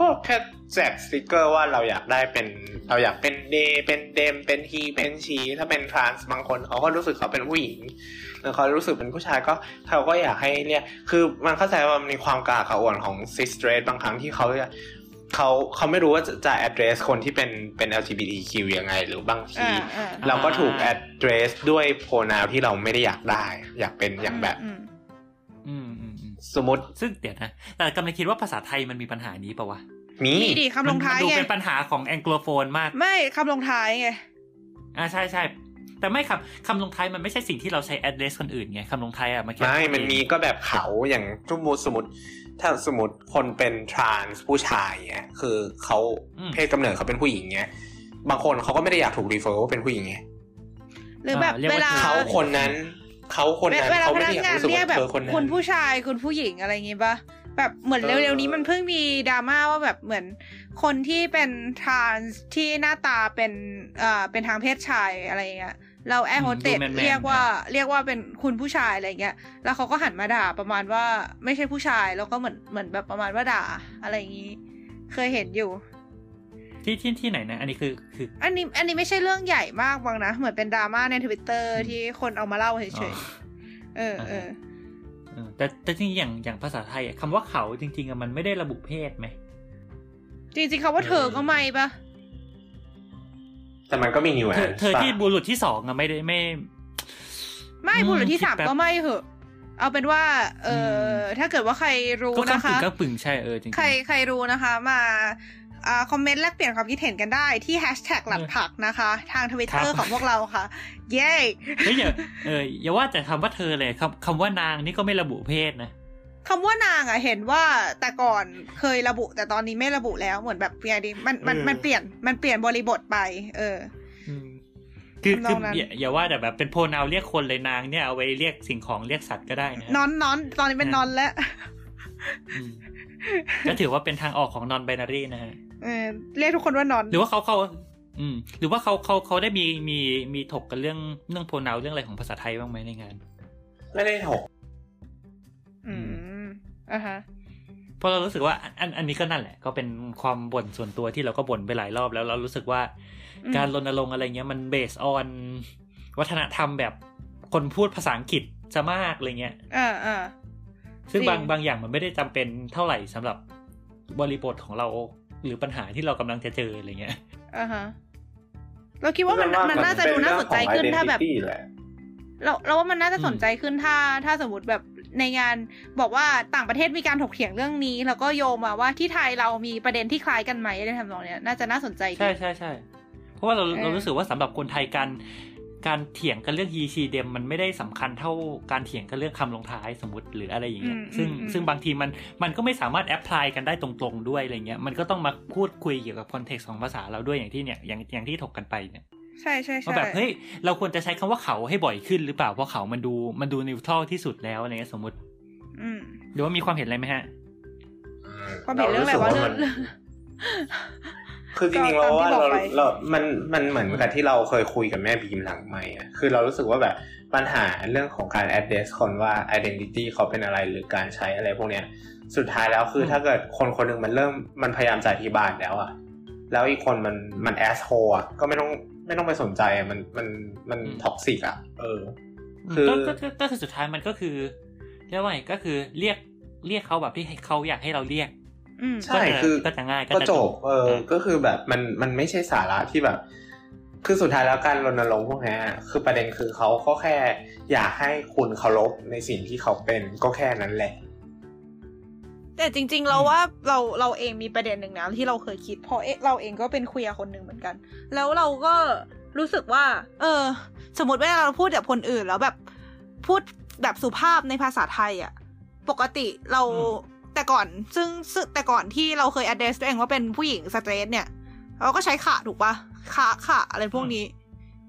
ก็แค่แจกสติกเกอร์ว่าเราอยากได้เป็นเราอยากเป็น they เป็น them เป็น he เป็น she ถ้าเป็น trans บางคนเขาก็รู้สึกเขาเป็นผู้หญิง หรือเขารู้สึกเป็นผู้ชายก็เขาก็อยากให้เรียกคือมันเข้าใจว่ามันมีความกระอักกระอ่วนของ cis straight บางครั้งที่เขาจะเขาเขาไม่รู้ว่าจะจะ address คนที่เป็นเป็น LGBTQ ยังไง หรือบางทีอ่าอ่าเราก็ถูก address ด้วย pronoun ที่เราไม่ได้อยากได้ อยากเป็นอย่างแบบอืมอืมอืมอืมสมมติซึ่งเดี๋ยวนะ แต่กำลังคิดว่าภาษาไทยมันมีปัญหานี้ปะวะ มีนี่ดิคำลงท้ายมันดูไงเป็นปัญหาของแองโกลโฟนมาก ไม่คำลงท้ายไงอ่าใช่ใช่ แต่ไม่คำคำลงท้ายมันไม่ใช่สิ่งที่เราใช้ address คนอื่นไงคำลงท้ายอะมันแค่ไม่มันมีก็แบบเขาอย่างสมมติสมมติถ้าสมมติคนเป็นทรานส์ผู้ชายเงี้ยคือเขาอืมเพศกำเนิดเขาเป็นผู้หญิงเงี้ยบางคนเขาก็ไม่ได้อยากถูกรีเฟอร์ว่าเป็นผู้หญิงไงหรือแบบอ่าเรียกเวว่าลาเขาคนนั้นเขาคนนั้นเวลาเขาพไม่นัได้กอยากงานรู้สึกเรียกว่าแบบเธอคนนั้นคุณผู้ชายคุณผู้หญิงอะไรอย่างงี้ปะแบบเหมือนเออเร็วๆนี้มันเพิ่งมีดราม่าว่าแบบเหมือนคนที่เป็นทรานส์ที่หน้าตาเป็นเอ่อเป็นทางเพศชายอะไรอย่างเงี้ย เราแอร์โฮสเตสดูแมนๆเรียกว่าเรียกว่าเป็นคุณผู้ชายอะไรอย่างเงี้ย แล้วเขาก็หันมาด่าประมาณว่าไม่ใช่ผู้ชายแล้วก็เหมือนเหมือนแบบประมาณว่าด่าอะไรอย่างงี้ เคยเห็นอยู่ ที่ที่ที่ไหนนะ อันนี้คือคือ อันนี้อันนี้ไม่ใช่เรื่องใหญ่มากบ้างนะ เหมือนเป็นดราม่าในทวิตเตอร์ที่คนเอามาเล่าเฉอ๋อยๆเออเออเออแต่แต่จริงๆอย่างอย่างภาษาไทยอะคำว่าเขาจริง ๆอะมันไม่ได้ระบุเพศไหมจริงๆคำว่าเธอก็ไม่ปะ แต่มันก็มีนิวแอเธอนเธอที่บุรุษที่สองอะไม่ได้ไม่ ไม่อืมบุรุษที่คิดสามแป๊บก็ไม่เหอะ เอาเป็นว่า เอออมถ้าเกิดว่าใครรู้ก็นะกำปึ่คะงกำปึ่งใช่เออจริงๆใครใครรู้นะคะ มาอ่าคอมเมนต์แลกเปลี่ยนความคิดเห็นกันได้ที่แฮชแท็กหลัดผักนะคะ ทางทวิตเตอร์ของพวกเราค่ะ เย้เฮ้ยอย่าเอออย่าว่าแต่คำว่าเธอเลยคำคำว่านางนี่ก็ไม่ระบุเพศนะ คำว่านางอะเห็นว่าแต่ก่อนเคยระบุ แต่ตอนนี้ไม่ระบุแล้วเหมือนแบบเปียดิมันมันเออมันเปลี่ยนมันเปลี่ยนบริบทไป เออคือทำนคือองนั้นอย่าอย่าว่าแต่แบบเป็นโพนาวเรียกคนเลยนางเนี่ยเอาไว้เรียกสิ่งของเรียกสัตว์ก็ได้นะนอนนอนตอนนี้เป็นนอนแล้วอืมก็ถือว่าเป็นทางออกของ non binary นะฮะเออเรียกทุกคนว่านอน หรือว่าเขาเขาอืม หรือว่าเขาเขาเขาได้มีมีมีถกกันเรื่องเรื่องโพนาวเรื่องอะไรของภาษาไทยบ้างไหมในงาน ไม่ได้ถก อืม อะฮะเพราะเรารู้สึกว่าอันอันนี้ก็นั่นแหละ ก็เป็นความบ่นส่วนตัวที่เราก็บ่นไปหลายรอบแล้วเรารู้สึกว่าอืมการรณรงค์อะไรเงี้ยมันเบสออนวัฒนธรรมแบบคนพูดภาษาอังกฤษจะมากอะไรเงี้ยอ่าอ่าซึ่งจริงบางบางอย่างมันไม่ได้จำเป็นเท่าไหร่สำหรับบริบทของเราหรือปัญหาที่เรากำลังจะเจออะไรเงี้ยอ่าฮะเราคิดว่ามันมันน่าจะดูน่าสนใจขึ้นถ้าแบบเป็เรื่องของ identity แหละเราเราว่ามันน่าจะอืมสนใจขึ้นถ้าถ้าสมมติแบบ ในงานบอกว่าต่างประเทศมีการถกเถียงเรื่องนี้ แล้วก็โยงมาว่าที่ไทยเรามีประเด็นที่คล้ายกันไหมในทำนองเนี้ยน่าจะน่าสนใจดีใช่ใใช่ใช่เพราะว่าเราเออเรารู้สึกว่าสำหรับคนไทยการการเถียงกันเรื่อง he she them มันไม่ได้สำคัญเท่าการเถียงกันเรื่องคำลงท้ายสมมติหรืออะไรอย่างเงี้ยซึ่งซึ่งบางทีมันมันก็ไม่สามารถ apply กันได้ตรงๆด้วยอะไรเงี้ยมันก็ต้องมาพูดคุยเกี่ยวกับ context ของภาษาเราด้วยอย่างที่เนี่ยอย่างอย่างที่ถกกันไปเนี่ย ใช่ใช่ว่าใช่แบบเฮ้ยเราควรจะใช้คำว่าเขาให้บ่อยขึ้นหรือเปล่าเพราะเขามันดูมันดู neutral ที่สุดแล้วอะไรเงี้ยสมมติ อืมหรือว่ามีความเห็นอะไรไหมฮะอืมความเห็นเรื่องอะไรวะาเรื่องมันคือจริงๆเราว่าก็เราตามที่บอกไปเรา มัน มันเหมือนกับที่เราเคยคุยกับแม่บีมหลังไมค์อะคือเรารู้สึกว่าแบบปัญหาเรื่องของการ address คนว่า identity เขาเป็นอะไรหรือการใช้อะไรพวกเนี้ย สุดท้ายแล้วคืออมถ้าเกิดคนคนหนึ่งมันเริ่มมันพยายามจะอธิบายแล้วอะแล้วอีกคนมันมัน asshole อะก็ไม่ต้อง ไม่ต้องไปสนใจอะมันมันมัน toxic อะ เออ คือก็ก็ก็ก็คือสุดท้ายมันก็คือเรียกว่าไงก็คือเรียกเรียกเขาแบบที่ให้เขาอยากให้เราเรียกอืมใช่ก็จะคือก็จะง่ายก็ก็จะจจบบเออ ก็คือแบบมันมันไม่ใช่สาระที่แบบ คือสุดท้ายแล้วการรณรงค์พวกเนี้ยคือประเด็นคือเขาก็แค่อยากให้คุณเคารพในสิ่งที่เขาเป็นก็แค่นั้นแหละ แต่จริง ๆ เราว่าเราเราเองมีประเด็นหนึ่งนะที่เราเคยคิดเพราะเอะเราเองก็เป็นคุยคนหนึ่งเหมือนกัน แล้วเราก็รู้สึกว่า เออ สมมติเวลาเราพูดกับคนอื่นแล้วแบบพูดแบบสุภาพในภาษาไทยอะปกติเราอืมแต่ก่อนซึ่งซึ่งแต่ก่อนที่เราเคย address ตัวเองว่าเป็นผู้หญิงสเตรทเนี่ย เราก็ใช้ขาถูกปะขาขาอะไรพวกนี้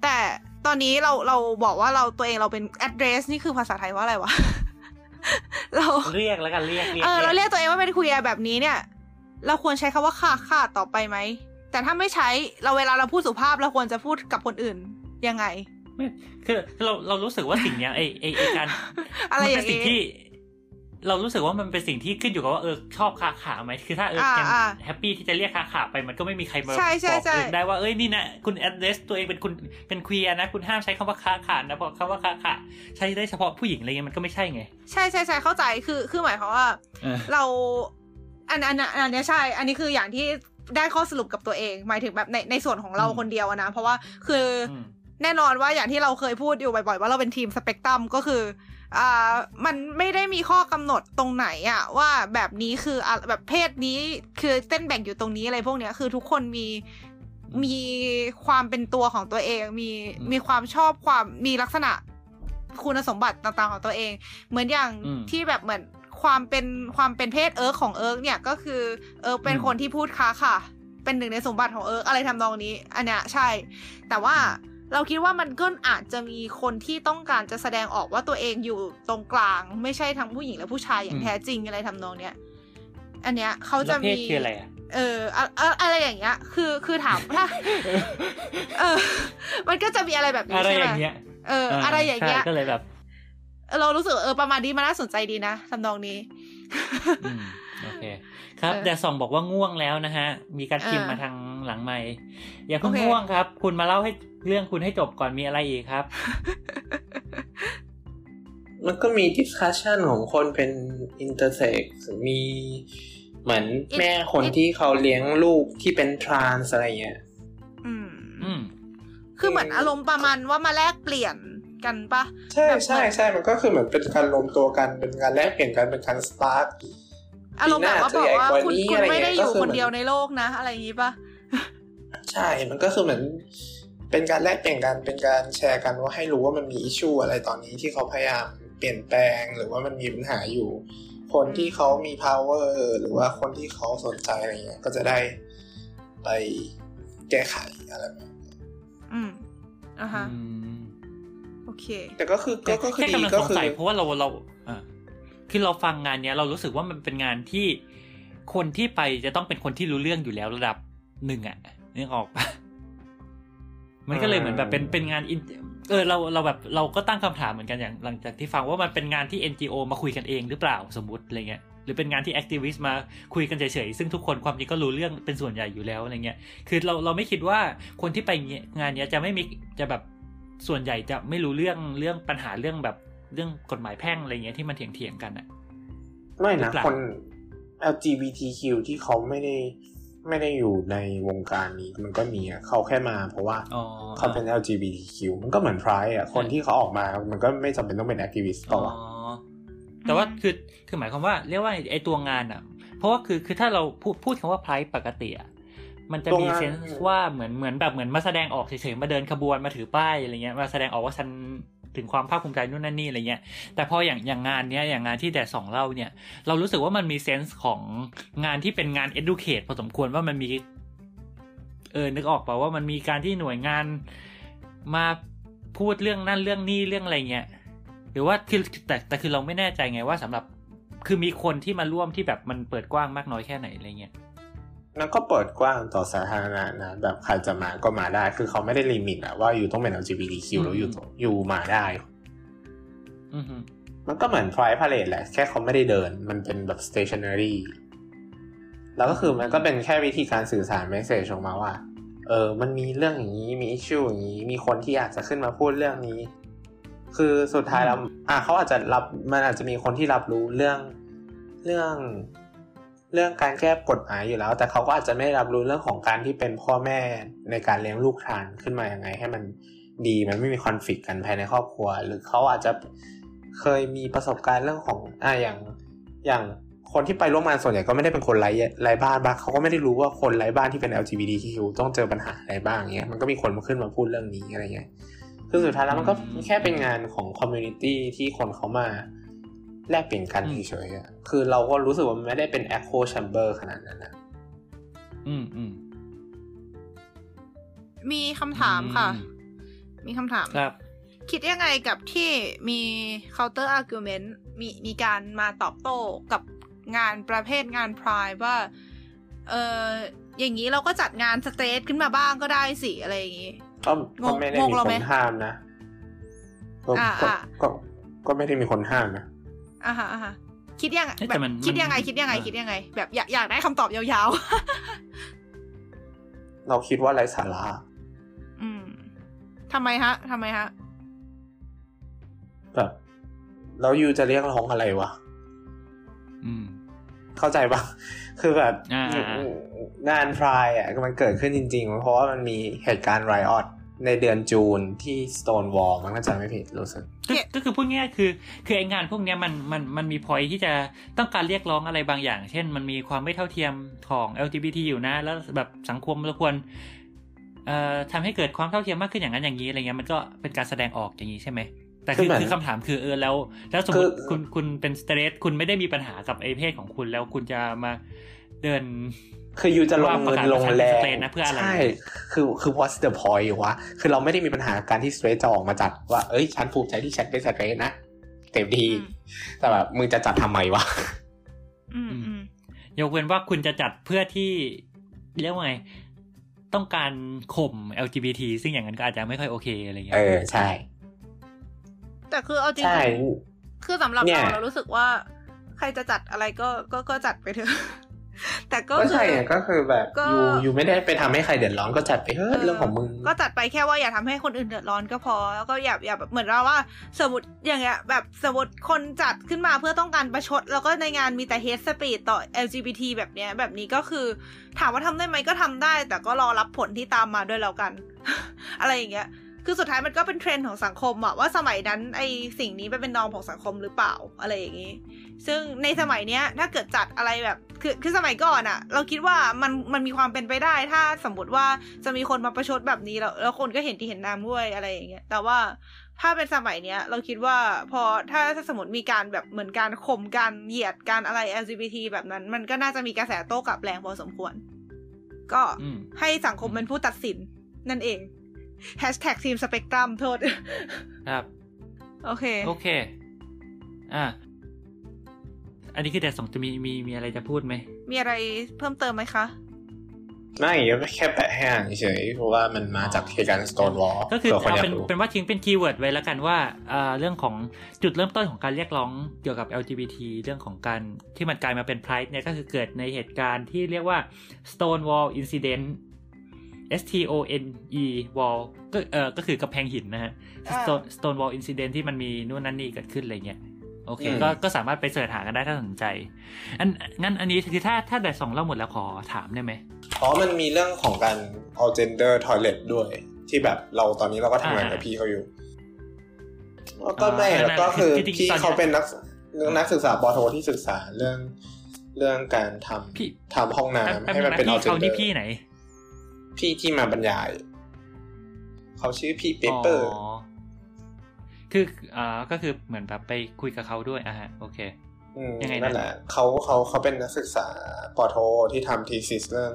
แต่ตอนนี้เราเราบอกว่าเราตัวเองเราเป็น address นี่คือภาษาไทยว่าอะไรวะ เราเรียกแล้วกันเรียกเรียกเออเราเรียกตัวเองว่าเป็นคุยแบบนี้เนี่ย เราควรใช้คำว่าค่ะค่ะต่อไปไหมแต่ถ้าไม่ใช้เราเวลาเราพูดสุภาพเราควรจะพูดกับคนอื่นยังไงคือเราเรารู้สึกว่าสิ่งเนี้ยไอไอไอการอะไรมันอเป็ย่านงสิ่งนี้ที่ เรารู้สึกว่ามันเป็นสิ่งที่ขึ้นอยู่กับว่าเออชอบคาขาไหมคือถ้าเอออ่ายังอ่าแฮปปี้ที่จะเรียกคาขาไปมันก็ไม่มีใครมาใช่ใช่บอกใช่เองได้ว่าเอ้ยนี่นะคุณแอดเดสตัวเองเป็นคุณเป็นควียนะคุณห้ามใช้คำว่าคาขานะเพราะคำว่าคาขาใช้ได้เฉพาะผู้หญิงอะไรเงี้ยมันก็ไม่ใช่ไง ใช่ใช่ใช่เข้าใจคือคือหมายความว่าเออเราอันอันอันอันเนี้ยใช่ อันนี้คืออย่างที่ได้ข้อสรุปกับตัวเอง หมายถึงแบบในในส่วนของเราอืมคนเดียวอะนะเพราะว่าคือออืมแน่นอนว่าอย่างที่เราเคยพูดอยู่บ่อยๆ ว่าเราเป็นทีมสเปกตรัมก็คือ อ่ามันไม่ได้มีข้อกำหนดตรงไหนอะว่าแบบนี้คืออะแบบเพศนี้คือเต้นแบ่งอยู่ตรงนี้อะไรพวกเนี้ยคือทุกคนมีมีความเป็นตัวของตัวเอง มีอืมมีความชอบความมีลักษณะคุณสมบัติต่างๆของตัวเอง เหมือนอย่างอืมที่แบบเหมือนความเป็นความเป็นเพศเอิร์กของเอิร์กเนี่ยก็คือเอิร์กเป็นอืมคนที่พูดค้าค่ะ เป็นหนึ่งในสมบัติของเอิร์กอะไรทำนองนี้ อันเนี้ยใช่ แต่ว่า เราคิดว่ามันก็อาจจะมีคนที่ต้องการจะแสดงออกว่าตัวเองอยู่ตรงกลาง ไม่ใช่ทั้งผู้หญิงและผู้ชายอย่างแท้จริงอะไรทำนองเนี้ยอันเนี้ยเขาจะแล้วเพมีศคืออะไรอะเอออะอะอะไรอย่างเงี้ย คือคือถามถ้าเออ มันก็จะมีอะไรแบบนี้อะไรใช่อไหมย่างเงี้ยเออ อะไรอย่างเงี้ยใช่ก็เลยแบบเรารู้สึกเออประมาณนี้มันน่าสนใจดีนะทำนองนี้อืมโอเค ครับเออแต่ส่องบอกว่าง่วงแล้วนะฮะ มีการพิมพ์เออมาทางหลังไม่อย่าเพิ่งโอเคง่วงครับ คุณมาเล่าให้ เรื่องคุณให้จบก่อนมีอะไรอีกครับ มันก็มี discussion ของคนเป็น intersex มีเหมือนแม่คนที่เขาเลี้ยงลูกที่เป็น trans อะไรเงี้ยอืม อืม คือเหมือนอารมณ์ประมาณว่ามาแลกเปลี่ยนกันปะใช่แบบใช่ใช่มันก็คือเหมือนเป็นการรวมตัวกันเป็นการแลกเปลี่ยนกันเป็นการ start อารมณ์แบบว่าปีบหอกน้าว่าจะคุณใหญ่กคุณว่านี้ไม่ได้อะไรอเงี้ยยู่ก็คือคนเดียวเหมือนในโลกนะ อะไรอย่างงี้ปะใช่มันก็คือเหมือน เป็นการแลกเปลี่ยนกันเป็นการแชร์กันว่าให้รู้ว่ามันมีอิชชูอะไรตอนนี้ที่เขาพยายามเปลี่ยนแปลงหรือว่ามันมีปัญหาอยู่ คนที่เขามี power หรือว่าคนที่เขาสนใจอะไรเงี้ยก็จะได้ไปแก้ไขอะไรแบบนี้อืมอะฮะอืมโอเค แต่ก็คือก็ก็คือแค่ดีกำลังก็สงคือสัยเพราะว่าเราเราอ่าคือเราฟังงานเนี้ยเรารู้สึกว่ามันเป็นงานที่คนที่ไปจะต้องเป็นคนที่รู้เรื่องอยู่แล้วระดับหนึ่งอะนึกออกปะ มันก็เลยเหมือนแบบเป็นเป็นงานอินเออเราเราแบบเราก็ตั้งคำถามเหมือนกันอย่างหลังจากที่ฟังว่ามันเป็นงานที่ NGO มาคุยกันเองหรือเปล่าสมมติอะไรเงี้ยหรือเป็นงานที่แอคทิวิสต์มาคุยกันเฉยๆซึ่งทุกคนความจริงก็รู้เรื่องเป็นส่วนใหญ่อยู่แล้วอะไรเงี้ยคือเราเราไม่คิดว่าคนที่ไปงานเนี้ยจะไม่มีจะแบบส่วนใหญ่จะไม่รู้เรื่องเรื่องปัญหาเรื่องแบบเรื่องกฎหมายแพ่งอะไรเงี้ยที่มันเถียงเถียงๆกันอะไม่หรืนะอเปล่าคน LGBTQ ที่เขาไม่ได้ ไม่ได้อยู่ในวงการนี้มันก็มีอะเขาแค่มาเพราะว่าอ๋อเขาเป็น LGBTQ มันก็เหมือนพรายอะคนที่เขาออกมามันก็ไม่จำเป็นต้องเป็นแอคทิวิสต์เปอ๋ล่าอวะแต่ว่าคือคือหมายความว่าเรียกว่าไอตัวงานอะ เพราะว่าคือคือถ้าเราพูดพูดคำว่าไพร์ปกติอะมันจะมีเซนส์ว่าเหมือนเหมือนแบบเหมือนมาแสดงออกเฉยๆมาเดินขบวนมาถือป้ายอะไรเงี้ยมาแสดงออกว่าฉัน ถึงความภาคภูมิใจนู่นนั่นนี่อะไรเงี้ยแต่พออย่างอย่างงานเนี้ยอย่างงานที่แดดสองเล่าเนี่ยเรารู้สึกว่ามันมีเซนส์ของงานที่เป็นงาน educate พอสมควรว่ามันมีเออนึกออกเปล่าว่ามันมีการที่หน่วยงานมาพูดเรื่องนั่นเรื่องนี้เรื่องอะไรเงี้ยหรือว่าคือแต่แต่คือเราไม่แน่ใจไงว่าสำหรับคือมีคนที่มาร่วมที่แบบมันเปิดกว้างมากน้อยแค่ไหนอะไรเงี้ย นั่นก็เปิดกว้างต่อสาธารณะนะ แบบใครจะมาก็มาได้ คือเขาไม่ได้ลิมิตอะว่าอยู่ต้องเป็น LGBTQ แล้วอยู่อยู่มาได้อือฮึมันก็เหมือน Pride Parade แหละ แค่เขาไม่ได้เดิน มันเป็นแบบ stationary แล้วก็คือมันก็เป็นแค่วิธีการสื่อสารเมสเซจออกมาว่า เออ มันมีเรื่องอย่างนี้ มีอิชชูอย่างนี้ มีคนที่อยากจะขึ้นมาพูดเรื่องนี้ คือสุดท้ายแล้ว อะเขาอาจจะรับ มันอาจจะมีคนที่รับรู้เรื่อง เรื่อง เรื่องการแก้กฎหมายอยู่แล้ว แต่เขาก็อาจจะไม่รับรู้เรื่องของการที่เป็นพ่อแม่ในการเลี้ยงลูกทานขึ้นมาอย่างไง ให้มันดีมันไม่มีคอนฟ lict กันภายในครอบครัว หรือเขาอาจจะเคยมีประสบการณ์เรื่องของอะอย่างอย่างคนที่ไปร่วมงานส่วนใหญ่ก็ไม่ได้เป็นคนไร้ไร้บ้านบ้างเขาก็ไม่ได้รู้ว่าคนไร้บ้านที่เป็น LGBTQ ต้องเจอปัญหาอะไรบ้างเงี้ยมันก็มีคนมาขึ้นมาพูดเรื่องนี้อะไรเงี้ยคือสุดท้ายแล้วมันก็แค่เป็นงานของ community ที่คนเขามา แลกเปลี่ยนกันเฉยๆอะคือเราก็รู้สึกว่ามันไม่ได้เป็น echo chamber ขนาดนั้นนะอืมอืมมีคำถามค่ะอืมมีคำถามครับ คิดยังไงกับที่มี counter argument มีมีการมาตอบโต้กับงานประเภทงานพรายว่า เอออย่างนี้เราก็จัดงานสเตทขึ้นมาบ้างก็ได้สิ อะไรอย่างนี้ก็งก็งไม่ได้งงมีเราคไหมนห้ามนะก็อ่าก็อ่าก็ก็ไม่ได้มีคนห้ามนะ อ่าฮะอ่าฮะคิดยังไงเอ๊ะแบแต่บมันคิดยังไงมันคิดยังไงเออคิดยังไง แบบอยากอยากได้คำตอบยาวเราคิดว่าไร้สาระๆอืมทำไมฮะทำไมฮะแบบแล้วยูจะเรียกร้องอะไรวะอืม เข้าใจปะคือแบบอ่างานพรายอะมันเกิดขึ้นจริง ๆ เพราะว่ามันมีเหตุการณ์ไรออด ในเดือนจูนที่ Stonewall มันก็จะไม่ผิดรู้สึกก็เนี่ยก็คือพูดง่ายๆคือ คือไองานพวกเนี้ยมันมันมันมีพอยที่จะต้องการเรียกร้องอะไรบางอย่าง เช่น มันมีความไม่เท่าเทียมของ LGBT อยู่นะ แล้วแบบสังคมเราควรเอ่อทำให้เกิดความเท่าเทียมมากขึ้นอย่างนั้นอย่างนี้อะไรเงี้ยมันก็เป็นการแสดงออกอย่างนี้ใช่ไหมแต่คือคือเหมือนคือคำถามคือเออแล้ว แล้วสมมคืติอคุณคุณเป็นสเตรทคุณไม่ได้มีปัญหากับไอเพศของคุณแล้วคุณจะมาเดิน คือยูจะลงเงินลงแรงว่าประกาศว่าฉันเป็น straight นะเพื่ออะไรใช่คือคือ what's the point วะ คือเราไม่ได้มีปัญหาการที่ straight จะออกมาจัดว่า เอ้ย ฉันภูมิใจที่ฉันเป็น straight นะเต็มที่อืมแต่แบบมึงจะจัดทำไมวะอืมอืมยกเว้นว่าคุณจะจัดเพื่อที่เรียกว่าไง ต้องการข่ม LGBT ซึ่งอย่างนั้นก็อาจจะไม่ค่อยโอเคอะไรเงี้เอยอใช่ แต่คือเอาจริงใช่ๆคือสำหรับเนี่ยเราเรารู้สึกว่า ใครจะจัดอะไรก็ก็ก็จัดไปเถอะ แต่ก็ก็คือใช่ไงก็คือแบบก็ยูยูไม่ได้ไปทำให้ใครเดือดร้อนก็จัดไปเฮ้ยเรื่องของมึง ก็จัดไปแค่ว่าอย่าทำให้คนอื่นเดือดร้อนก็พอ แล้วก็อย่าอย่าแบบเหมือนเราว่า สมมติอย่างเงี้ยแบบสมมติคนจัดขึ้นมาเพื่อต้องการประชด แล้วก็ในงานมีแต่ hate speech ต่อ LGBT แบบเนี้ย แบบนี้ก็คือ ถามว่าทำได้ไหมก็ทำได้ แต่ก็รอรับผลที่ตามมาด้วยแล้วกัน อะไรอย่างเงี้ยคือสุดท้ายมันก็เป็นเทรนด์ของสังคมอะว่าสมัยนั้นไอสิ่งนี้เป็นนอมของสังคมหรือเปล่าอะไรอย่างงี้ ซึ่งในสมัยเนี้ยถ้าเกิดจัดอะไรแบบคือคือสมัยก่อนอะเราคิดว่ามันมันมีความเป็นไปได้ ถ้าสมมติว่าจะมีคนมาประชดแบบนี้แล้วแล้วคนก็เห็นที่เห็นน้ำด้วยอะไรอย่างเงี้ยแต่ว่าถ้าเป็นสมัยเนี้ย เราคิดว่าพอถ้าถ้าสมมติมีการแบบเหมือนการข่มการเหยียดการอะไร LGBT แบบนั้น มันก็น่าจะมีกระแสโต้กลับแรงพอสมควร ก็อืมให้สังคมเป็นผู้ตัดสินนั่นเอง Hashtag ทีมสเปกตรัมโทษ ครับ โอเค โอเค อะ อันนี้คือแต่สองจะมีมีมีอะไรจะพูดไหม มีอะไรเพิ่มเติมไหมคะ ไม่แค่แปะให้อ่านเฉยๆเพราะว่ามันมาจากเหตุการณ์ Stonewall ก็คือเผื่อคนเอาอยาเป็นกรู้เป็นว่าทิ้งเป็น keyword ไว้แล้วกันว่าอ่าเรื่องของจุดเริ่มต้นของการเรียกร้องเกี่ยวกับ LGBT เรื่องของการที่มันกลายมาเป็น Pride เนี่ยก็คือเกิดในเหตุการณ์ที่เรียกว่า Stonewall Incident S T O N E Wall ก็เออก็คือกำแพงหินนะฮะอ่า Stone Stonewall Incident ที่มันมีนู่นนั่นนี่เกิดขึ้นอะไรเงี้ย โอเคอืมก็ก็สามารถไป search หากันได้ถ้าสนใจ อันงั้นอันนี้คือถ้าถ้าแต่สองเล่าหมดแล้วขอถามได้ไหมเพราะมันมีเรื่องของการ all gender toilet ด้วย ที่แบบเราตอนนี้เราก็ทำงานกับอ่าพี่เขาอยู่แล้วก็ไม่อ่าแล้วก็คือจริงๆพี่ตอนเนี้ยเขาเป็นนักนักศึกษาปอโทที่ศึกษาเรื่องเรื่องการทพี่ำทำห้องน้ำแป๊บให้นึมันงนะเป็นพี่ all เขา gender นี่พี่ไหน พี่ที่มาบรรยาย เขาชื่อพี่เปเปอร์ อ๋อ คืออ่าก็คือเหมือนแบบไปคุยกับเขาด้วยอะฮะโอเคมยังไงนะนั่นแหละเขาเขาเขาเป็นนักศึกษาปอโทที่ทำทีซิสเรื่อง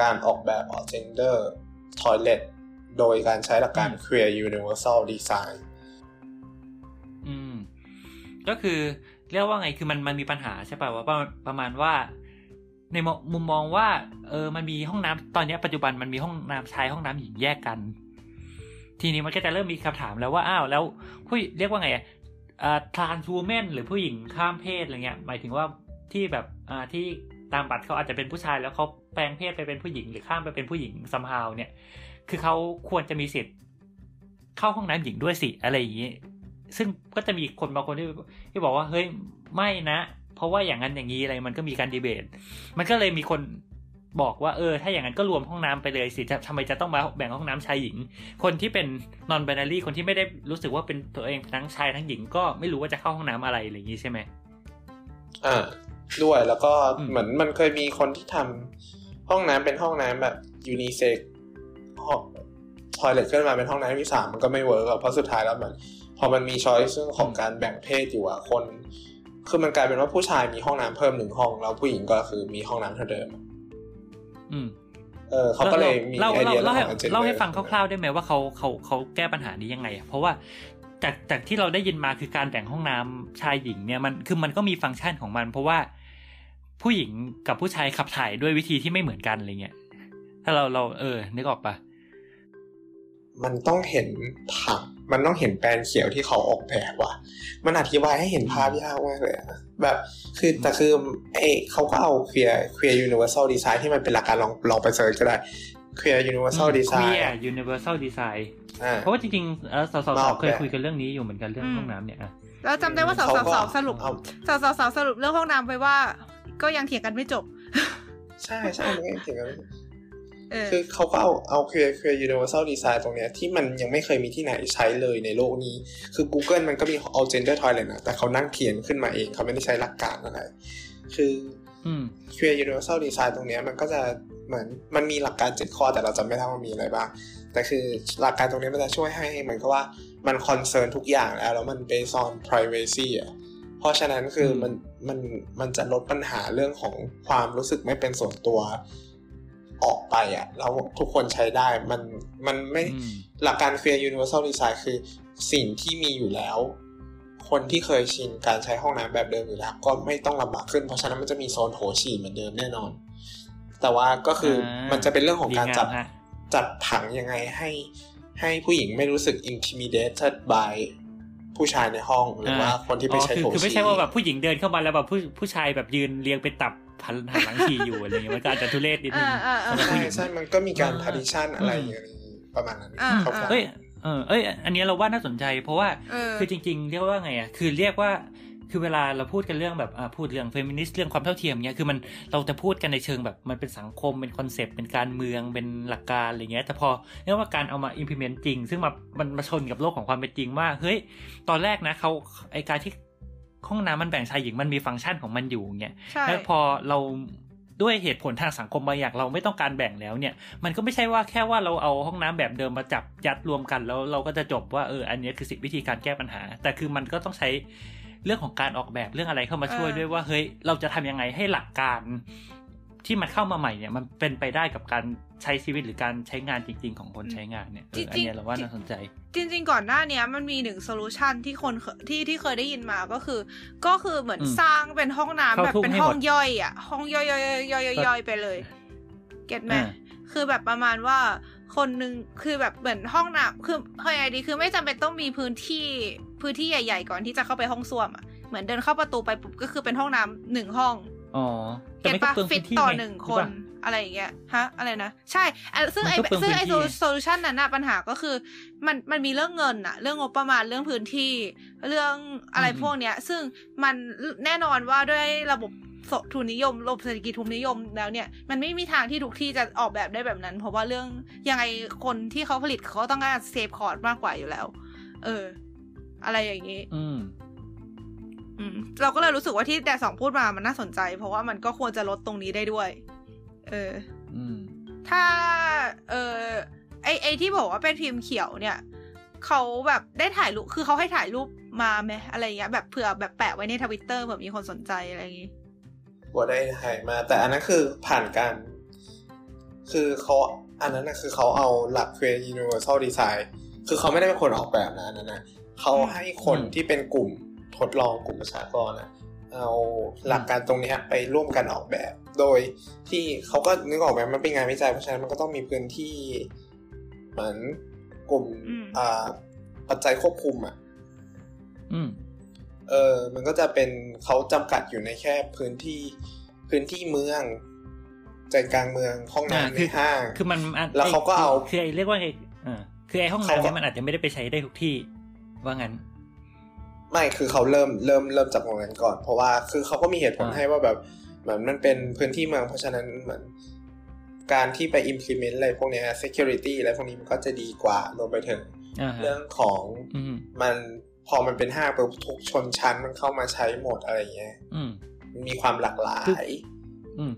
การออกแบบ all gender toilet โดยการใช้หลักการ queer universal design อืม ก็คือเรียกว่าไงคือมันมันมีปัญหาใช่ป่ะว่าประมาณประมาณว่า ในมุมุมมองว่า เออมันมีห้องน้ำตอนเนี้ยปัจจุบันมันมีห้องน้ำชายห้องน้ำหญิงแยกกัน ทีนี้มันก็จะเริ่มมีคำถามแล้วว่าอ้าวแล้วผู้เรียกว่าไงอ่าทรานส์วูแมนหรือผู้หญิงข้ามเพศอะไรเงี้ย หมายถึงว่าที่แบบอ่าที่ตามบัตรเขาอาจจะเป็นผู้ชายแล้วเขาแปลงเพศไปเป็นผู้หญิงหรือข้ามไปเป็นผู้หญิงซัมฮาวเนี่ย คือเขาควรจะมีสิทธิ์เข้าห้องน้ำหญิงด้วยสิอะไรอย่างนี้ ซึ่งก็จะมีคนบางคนที่ที่บอกว่าเฮ้ยไม่นะ เพราะว่าอย่างนั้นอย่างนี้อะไรมันก็มีการดีเบต มันก็เลยมีคน บอกว่าเออถ้าอย่างนั้นก็รวมห้องน้ำไปเลยสิจะทำไมจะต้องมาแบ่งห้องน้ำชายหญิง คนที่เป็น non binary คนที่ไม่ได้รู้สึกว่าเป็นตัวเองทั้งชายทั้งหญิงก็ไม่รู้ว่าจะเข้าห้องน้ำอะไรอะไรอย่างนี้ใช่ไหมอ่าด้วยแล้วก็อืมเหมือนมันเคยมีคนที่ทำห้องน้ำเป็นห้องน้ำแบบยูนิเซ็กห้อง toilet ขึ้นมาเป็นห้องน้ำที่สามมันก็ไม่ work อะเพราะสุดท้ายแล้วมันพอมันมี choice เรื่องของการแบ่งเพศอยู่อะคน คือมันกลายเป็นว่าผู้ชายมีห้องน้ำเพิ่มหนึ่งห้อง แล้วผู้หญิงก็คือมีห้องน้ำเท่าเดิมอืม เออเขาก็เลยมีเล่าไอเล่าเดียเล่าให้เรื่องของ gender เล่าให้ฟังคร่าวๆได้ไหมว่าเขาเขาเขาแก้ปัญหานี้ยังไงอะเพราะว่าจากจากที่เราได้ยินมาคือการแบ่งห้องน้ำชายหญิงเนี่ยมันคือมันก็มีฟังก์ชันของมัน เพราะว่าผู้หญิงกับผู้ชายขับถ่ายด้วยวิธีที่ไม่เหมือนกันอะไรเงี้ยถ้าเราเราเออนึกออกปะมันต้องเห็นผัก มันต้องเห็นแปลนเขียวที่เขาออกแบบว่ะ มันอธิบายให้เห็นภาพยากมากเลยอะแบบคือแต่คือเอเขาก็เอา Queer Queer Universal Design ที่มันเป็นหลักการลองลองไป search ก็ได้ Queer Univer sal Desi gn Queer Universal Design อ่าเพราะว่าจริงๆเออสาวมาอๆอกเคยแบบคุยกันเรื่องนี้อยู่เหมือนกันเรื่องอืมห้องน้ำเนี่ยอะแล้วจำได้ว่าสาวเขาสาวก็สาวสรุปเอาสาวสาวสาวสรุปเรื่องห้องน้ำไปว่า ก็ยังเถียงกันไม่จบ ใช่ใช่มันก็ถึงกันเออ คือเขาก็เอาเอา Queer Queer Universal Design ตรงเนี้ยที่มันยังไม่เคยมีที่ไหนใช้เลยในโลกนี้ คือ Google มันก็มีเอา gender toilet นะแต่เขานั่งเขียนขึ้นมาเองเขาไม่ได้ใช้หลักการอะไร คืออืม Queer Universal Design ตรงเนี้ยมันก็จะเหมือนมันมีหลักการเจ็ดข้อแต่เราจำไม่ได้ว่ามีอะไรบ้างแต่คือหลักการตรงเนี้ยมันจะช่วยให้เหมือนกับว่ามันคอนเซิร์นทุกอย่างแล้ว แล้วมัน based on privacy อะเพราะฉะนั้นคืออมมันมันมันจะลดปัญหาเรื่องของความรู้สึกไม่เป็นส่วนตัว ออกไปอะแล้วทุกคนใช้ได้มันมันไม่อืมหลักการ Queer Universal Design คือสิ่งที่มีอยู่แล้ว คนที่เคยชินการใช้ห้องน้ำแบบเดิมอยู่แล้วก็ไม่ต้องลำบากขึ้น เพราะฉะนั้นมันจะมีโซนโถฉี่เหมือนเดิมแน่นอน แต่ว่าก็คืออามันจะเป็นเรื่องของการจัดดีงามฮะจัดผังยังไงให้ให้ผู้หญิงไม่รู้สึก intimidated by ผู้ชายในห้องหรือว่าคนที่ไปใช้อ๋อโถคือคือไม่ฉี่ใช่ว่าแบบผู้หญิงเดินเข้ามาแล้วแบบผู้ผู้ชายแบบยืนเรียงเป็นตับ หันหันหลังฉี่อยู่อะไรเงี้ยมันก็อาจจะทุเรศนิดนึงอ่าอ่าอ่าสำหรับผู้ใช่หญิงใช่มันก็มีการอ่า partition อะไรอย่างนี้ประมาณนั้นอ่าคร่าวๆเอ้ยเออเอ้ย อันเนี้ยเราว่าน่าสนใจ เพราะว่าเออคือจริง ๆ เรียกว่าไงอะคือเรียกว่าคือเวลาเราพูดกันเรื่องแบบอ่าพูดเรื่องเฟมินิสต์เรื่องความเท่าเทียมเนี้ยคือมันเราจะพูดกันในเชิงแบบมันเป็นสังคมเป็น concept เป็นการเมืองเป็นหลักการอะไรเงี้ยแต่พอเรียกว่าการเอามา implement จริง ซึ่งมามันมาชนกับโลกของความเป็นจริงว่าเฮ้ยตอนแรกนะเขาไอการที่ ห้องน้ำมันแบ่งชายหญิงมันมีฟังก์ชันของมันอยู่เงี้ยใช่แล้วพอเราด้วยเหตุผลทางสังคมบางอย่างเราไม่ต้องการแบ่งแล้วเนี่ย มันก็ไม่ใช่ว่าแค่ว่าเราเอาห้องน้ำแบบเดิมมาจับยัดรวมกันแล้วเราก็จะจบว่าเอออันนี้คือสิวิธีการแก้ปัญหา แต่คือมันก็ต้องใช้เรื่องของการออกแบบเรื่องอะไรเข้ามาช่วยเออด้วยว่าเฮ้ยเราจะทำยังไงให้หลักการ ที่มันเข้ามาใหม่เนี่ยมันเป็นไปได้กับการใช้ชีวิตหรือการใช้งานจริง ๆ ของคนใช้งานเนี่ยเอออันเนี้ยเราว่าน่าสนใจ จริง ๆ ก่อนหน้าเนี้ยมันมีหนึ่ง solution ที่คนเคที่ที่เคยได้ยินมาก็คือ ก็คือเหมือนอืมสร้างเป็นห้องน้ำเข้าแบบทุ่งเป็นให้ห้หอมงดย่อยอะห้องย่อยย่อยย่อยย่อยย่อยไปเลย เก็ตไหมอ่าคือแบบประมาณว่าคนหนึ่งคือแบบเหมือนห้องน้ำคือเฮ้ยไอดีคือไม่จำเป็นต้องมีพื้นที่พื้นที่ใหญ่ ๆ ก่อนที่จะเข้าไปห้องส้วมอะเหมือนเดินเข้าประตูไปปุ๊บก็คือเป็นห้องน้ำหนึ่งห้องอ๋อแต่ เก็ตไม่ก็ปะเปลืองฟิพื้ตนที่ต่อไงหนึ่งใช่คนปะอะไรอย่างเงี้ยฮะอะไรนะใช่อะซึ่งไอ้มันก็เปลืองซึ่งไอ้พื้นที่โซลูชันนั้นน่ะปัญหาก็คือ มันมันมีเรื่องเงินอะเรื่องงบประมาณเรื่องพื้นที่ เรื่องอะไรอืมพวกเนี้ย ซึ่งมันแน่นอนว่าด้วยระบบทุนนิยมระบบเศรษฐกิจทุนนิยมแล้วเนี่ยมันไม่มีทางที่ทุกที่จะออกแบบได้แบบนั้น เพราะว่าเรื่องยังไงคนที่เขาผลิตเขาต้องการ save cost มากกว่าอยู่แล้ว เออ อะไรอย่างนี้ อืมอืม เราก็เลยรู้สึกว่าที่แต่สองพูดมามันน่าสนใจ เพราะว่ามันก็ควรจะลดตรงนี้ได้ด้วย เอออืมถ้า เออไอไอที่บอกว่าเป็นพิมพ์เขียวเนี่ยเขาแบบได้ถ่ายรูปคือเขาให้ถ่ายรูปมาไหมอะไรเงี้ยแบบเผื่อแบบแปะไว้ในทวิตเตอร์เผื่อมีคนสนใจอะไรอย่างงี้บัวได้ถ่ายมา แต่อันนั้นคือผ่านการ คือเขาอันนั้นนะคือเขาเอาหลัก Queer Universal Design คือเขาไม่ได้เป็นคนออกแบบนะอันนั้นนะเขาให้คนอืมที่เป็นกลุ่ม ทดลองกลุ่มประชากรนะเอาหลักการตรงเนี้ยไปร่วมกันออกแบบ โดยที่เขาก็นึกออกไหมมันเป็นงานวิจัยเพราะฉะนั้นมันก็ต้องมีพื้นที่เหมือนกลุ่มอืมอ่าปัจจัยควบคุมอะอืมเออมันก็จะเป็นเขาจำกัดอยู่ในแค่พื้นที่พื้นที่เมืองใจกลางเมืองห้องอ่าน้ำในคือห้าง คือมันอันแล้วเขาก็เอาคือไอ้เรียกว่าไงอ่าคือไอ้ห้องเขาน้ำก็เนี่ยมันอาจจะไม่ได้ไปใช้ได้ทุกที่ว่างั้น ไม่คือเขาเริ่มเริ่มเริ่มจากตรงนั้นก่อน เพราะว่าคือเขาก็มีเหตุผลอ่าให้ว่าแบบเหมือนมันเป็นพื้นที่เมืองเพราะฉะนั้นเหมือนการที่ไป implement อะไรพวกเนี้ย security อะไรพวกนี้มันก็จะดีกว่ารวมไปถึงอ่าฮะเรื่องของอืมมันพอมันเป็นห้างปุ๊บทุกชนชั้นมันเข้ามาใช้หมดอะไรเงี้ยอืมมันมีความหลากหลาคือยอืม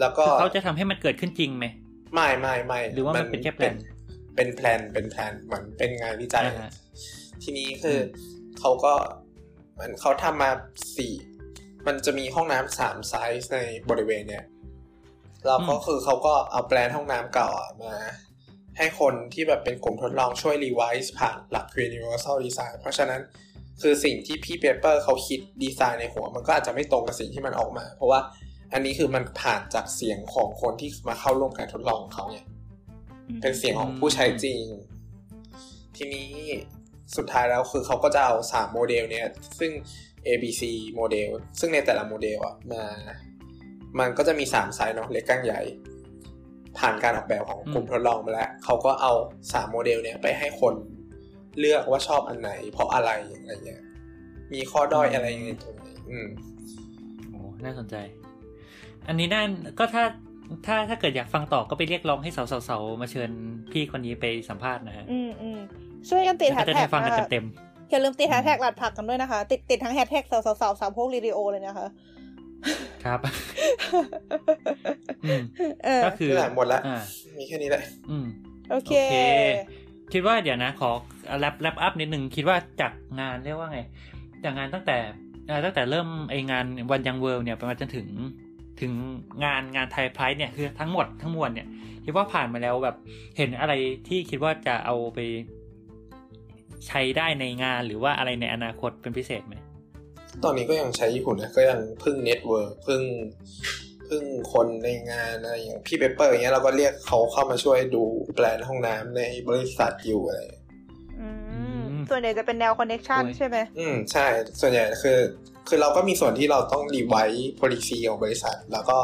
แล้วก็คือเขาจะทำให้มันเกิดขึ้นจริงไหมไม่ไม่ไม่หรือว่ามันเป็นแค่แพลนเป็นแพลนเป็นแพลนเหมือนเป็นงานวิจัยอ่าฮะทีนี้คืออ เขาก็เหมือนเขาทำมาสี่มันจะมีห้องน้ำสามไซส์ในบริเวณเนี้ยแล้วก็คือเขาก็เอาแปลนห้องน้ำเก่าอะมา ให้คนที่แบบเป็นกลุ่มทดลองช่วยรีไวซ์ผ่านหลัก Universal Design เพราะฉะนั้นคือสิ่งที่พี่เปเปอร์เขาคิดดีไซน์ในหัว มันก็อาจจะไม่ตรงกับสิ่งที่มันออกมา เพราะว่าอันนี้คือมันผ่านจากเสียงของคนที่มาเข้าร่วมการทดลองของเขาไงเป็นเสียงของผู้ใช้จริง ทีนี้ สุดท้ายแล้วคือเขาก็จะเอาสามโมเดลเนี้ยซึ่ง A B C โมเดล ซึ่งในแต่ละโมเดลอะมา มันก็จะมีสามไซส์เนาะเล็กกลางใหญ่ ผ่านการออกแบบของกลุ่มทดลองมาแล้ว เขาก็เอาสามโมเดลเนี้ยไปให้คนเลือกว่าชอบอันไหน เพราะอะไรอะไรเงี้ย มีข้อด้อยอะไรยังไงตรงไหนอืมโอ้น่าสนใจ อันนี้น่าก็ถ้าถ้าถ้าเกิดอยากฟังต่อก็ไปเรียกร้องให้สาวๆๆมาเชิญพี่คนนี้ไปสัมภาษณ์นะฮะ อืมอืม ช่วยกันติดแฮก็ชจะแท็ได้กฟังกันนะคะเต็มอย่าลืมติดแฮชแท็กหลัดผักกันด้วยนะคะ ติดติดทั้งแฮชแท็กสาวสาวสาวสาวพวกรีดิโอเลยนะคะๆครับอืมเออก็คือนี่แหละหมดละอ่ามีแค่นี้แหละอืมโอเคโอเค คิดว่าเดี๋ยวนะ ขอแรปแรปอัพนิดนึง คิดว่าจากงานเรียกว่าไง จากงานตั้งแต่เอ่อตั้งแต่เริ่มไองานวันยังเวิลด์เนี่ยไปมาจนถึงถึงงานงานไทย Pride เนี่ยคือทั้งหมดทั้งมวลเนี่ยคิดว่าผ่านมาแล้วแบบเห็นอะไรที่คิดว่าจะเอาไป ใช้ได้ในงานหรือว่าอะไรในอนาคตเป็นพิเศษไหม ตอนนี้ก็ยังใช้ญี่ปุ่นนะก็ยังพึ่ง network พึ่งพึ่งคนในงานอะไรอย่างพี่เปเปอร์อย่างเงี้ยเราก็เรียกเขาเข้ามาช่วยดูแปลนห้องน้ำในบริษัทอยู่อะไรอย่างเงี้ยอืมส่วนใหญ่จะเป็นแนว connection ใช่ไหมอืมใช่ ส่วนใหญ่คือ คือเราก็มีส่วนที่เราต้องรีไวซ์ policy ของบริษัท แล้วก็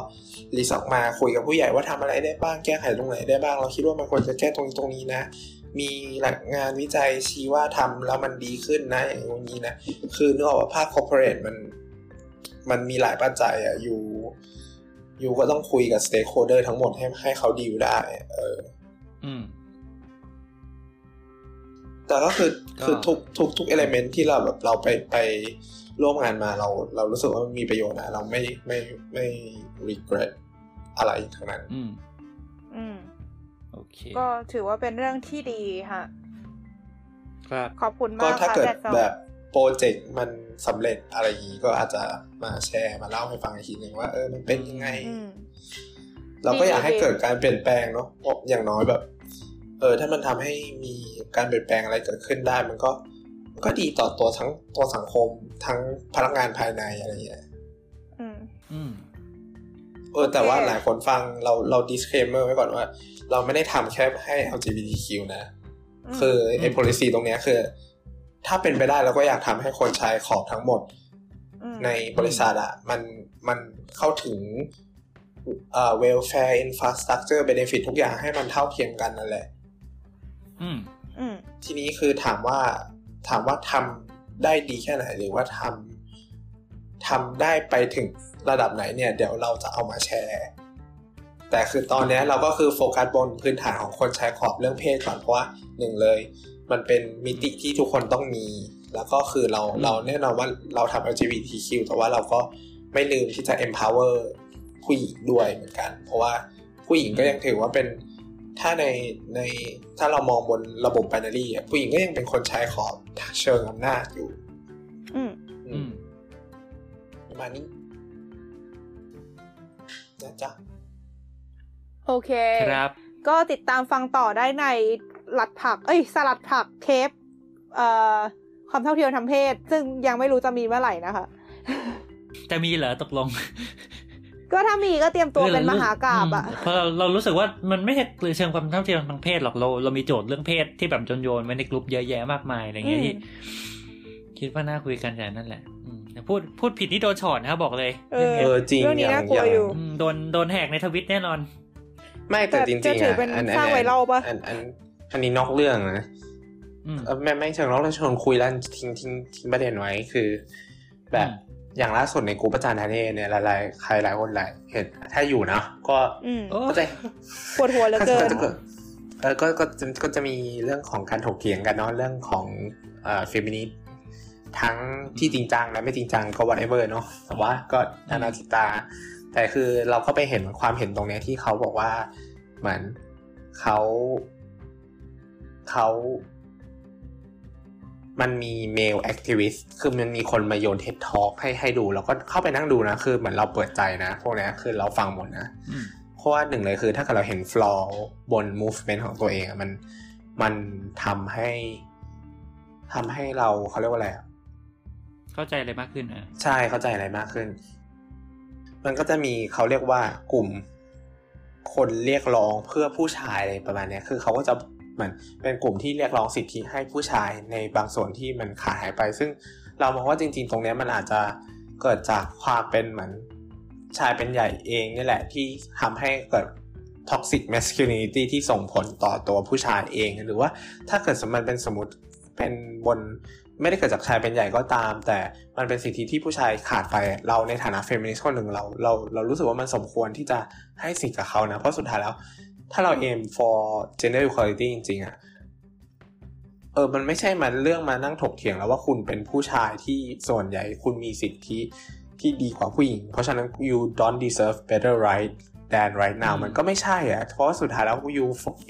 รีสออกมาคุยกับผู้ใหญ่ว่าทำอะไรได้บ้างแก้ไขตรงไหนได้บ้าง เราคิดว่ามันควรจะแก้ตรงนี้ตรงนี้นะ มีหลักงานวิจัยชี้ว่าทำแล้วมันดีขึ้นนะอย่างนี้นะคือนึกออกว่าภาค corporate มันมันมีหลายปัจจัยอะอยู่อยู่ก็ต้องคุยกับ stakeholder ทั้งหมดให้ให้เขาดีลได้ เออ อืม แต่ก็คือก็คือทุกทุกทุกเอลเมนที่เราแบบเราไปไปร่วมงานมาเรา เรารู้สึกว่ามันมีประโยชน์นะเราไม่ไม่ไม่ regret อะไรทั้งนั้น อืมอืม โอเค ก็ถือว่าเป็นเรื่องที่ดีค่ะครับขอบคุณก็มากถ้าค่ะเกิดแดดซองแบบโปรเจกต์มันสำเร็จอะไรอย่างนี้ก็อาจจะมาแชร์มาเล่าให้ฟังอีกทีหนึ่งว่าเออมันเป็นยังไงอืมเราก็อยากให้ดีเกิดการเปลี่ยนแปลงเนาะเพราะอย่างน้อยแบบ เออ ถ้ามันทำให้มีการเปลี่ยนแปลงอะไรเกิดขึ้นได้ มันก็มันก็ดีต่อตัวทั้งตัวสังคมทั้งพนักงานภายในอะไรอย่างเงี้ยอืม อืมเออแต่ว่าโอเคหลายคนฟังเราเรา disclaimer ไว้ก่อนว่า เราไม่ได้ทำแค่ให้ LGBTQ นะมคือไอ้อืม policy ตรงเนี้ยคือ ถ้าเป็นไปได้เราก็อยากทำให้คนใช้ของทั้งหมดมในบริษัทอะมันมันเข้าถึงเอ่อ welfare infrastructure benefit ทุกอย่างให้มันเท่าเทียมกันนั่นแหละอืมอืมทีนี้คือถามว่าถามว่าทำได้ดีแค่ไหน หรือว่าทำทำได้ไปถึงระดับไหนเนี่ย เดี๋ยวเราจะเอามาแชร์ แต่คือตอนเนี้ยเราก็คือโฟกัสบนพื้นฐานของคนใช้ขอบเรื่องเพศก่อนเพราะว่าหนึ่งเลย มันเป็นมิติที่ทุกคนต้องมี แล้วก็คือเราอืมเราแน่นอนว่าเราทำ LGBTQ แต่ว่าเราก็ไม่ลืมที่จะ empower ผู้หญิงด้วยเหมือนกัน เพราะว่าผู้หญิงก็ยังถือว่าเป็นถ้าในในถ้าเรามองบนระบบ binary อะผู้หญิงก็ยังเป็นคนใช้ขอบเชิงอำนาจอยู่ อืมอือืมมประมาณนี้นะจ๊ะ โอเคครับ ก็ติดตามฟังต่อได้ในหลัดผัก เอ้ย สลัดผักเทปเอ่อความเท่าเทียมทางเพศ ซึ่งยังไม่รู้จะมีเมื่อไหร่นะคะ จะมีเหรอตกลง ก็ถ้ามีก็เตรียมตัวเป็นมหากราบอะมเพราะเราเรารู้สึกว่ามันไม่ใช่เชิงความเท่าเทียมทางเพศหรอกเราเรามีโจทย์เรื่องเพศที่แบบโยนโยนๆไว้ในกลุ่มเยอะแยะมากมายอะไรเงี้ยอืมที่คิดว่าน่าคุยกันแต่นั่นแหละอืมแต่พูดพูดผิดนี่โดนช็อตนะครับบอกเลยเออเออจริงเรื่องนี้ย่น่ากลัวอยู่อืมโดนโดนแหกในทวิตแน่นอน ไม่แต่จริงจะๆถืออะเป็นอันสร้างไวรัลปะอันอันอันนี้นอกเรื่องนะอืมเออไม่ไม่เชิงนอกเรื่องชวนคุยแล้วทิ้งทิ้งทิ้งประเด็นไว้คือ แบบอืมอย่างล่าสุดในกลุ่มประจานทเทศเนี่ยหลายๆใครหลายคนหลายเห็นถ้าอยู่เนาะก็อืมโอ้ก็จะปวดหัวเหลือเกินก็เออก็ก็จะก็จะมีเรื่องของการถกเถียงกันเนาะเรื่องของเอ่อเฟมินิสต์ทั้งที่จริงจังและไม่จริงจังก็ whatever เนาะแต่ว่าก็นานาจิตา แต่คือเราก็ไปเห็นความเห็นตรงเนี้ยที่เขาบอกว่าเหมือนเขาเขามันมี male activist คือมันมีคนมาโยนเท็ดทอกให้ให้ดูแล้วก็เข้าไปนั่งดูนะ คือเหมือนเราเปิดใจนะ พวกเนี้ยคือเราฟังหมดนะอืมเพราะว่าหนึ่งเลยคือถ้าเกิดเราเห็นฟลอร์บน movement ของตัวเองอะมันมันทำให้ทำให้เราเขาเรียกว่าอะไรอะเข้าใจอะไรมากขึ้นอะใช่เข้าใจอะไรมากขึ้น มันก็จะมีเขาเรียกว่ากลุ่มคนเรียกร้องเพื่อผู้ชายอะไรประมาณนี้คือเขาก็จะเหมือนเป็นกลุ่มที่เรียกร้องสิทธิให้ผู้ชายในบางส่วนที่มันขาดหายไป ซึ่งเรามองว่าจริง ๆ ตรงนี้มันอาจจะเกิดจากความเป็นเหมือนชายเป็นใหญ่เองนี่แหละที่ทำให้เกิด toxic masculinity ที่ส่งผลต่อตัวผู้ชายเอง หรือว่าถ้าเกิดสมมติเป็นสมมติเป็นบน ไม่ได้เกิดจากชายเป็นใหญ่ก็ตาม แต่มันเป็นสิทธิที่ผู้ชายขาดไปเราในฐานะเฟมินิสต์คนหนึ่งเราเราเรารู้สึกว่ามันสมควรที่จะให้สิทธิ์กับเขานะ เพราะสุดท้ายแล้ว ถ้าเรา aim for gender equality จริง ๆอะเออมันไม่ใช่มันเรื่องมานั่งถกเถียงแล้วว่าคุณเป็นผู้ชายที่ส่วนใหญ่คุณมีสิทธิที่ดีกว่าผู้หญิง เพราะฉะนั้น you don't deserve better right than right now มันก็ไม่ใช่อะเพราะสุดท้ายแล้ว you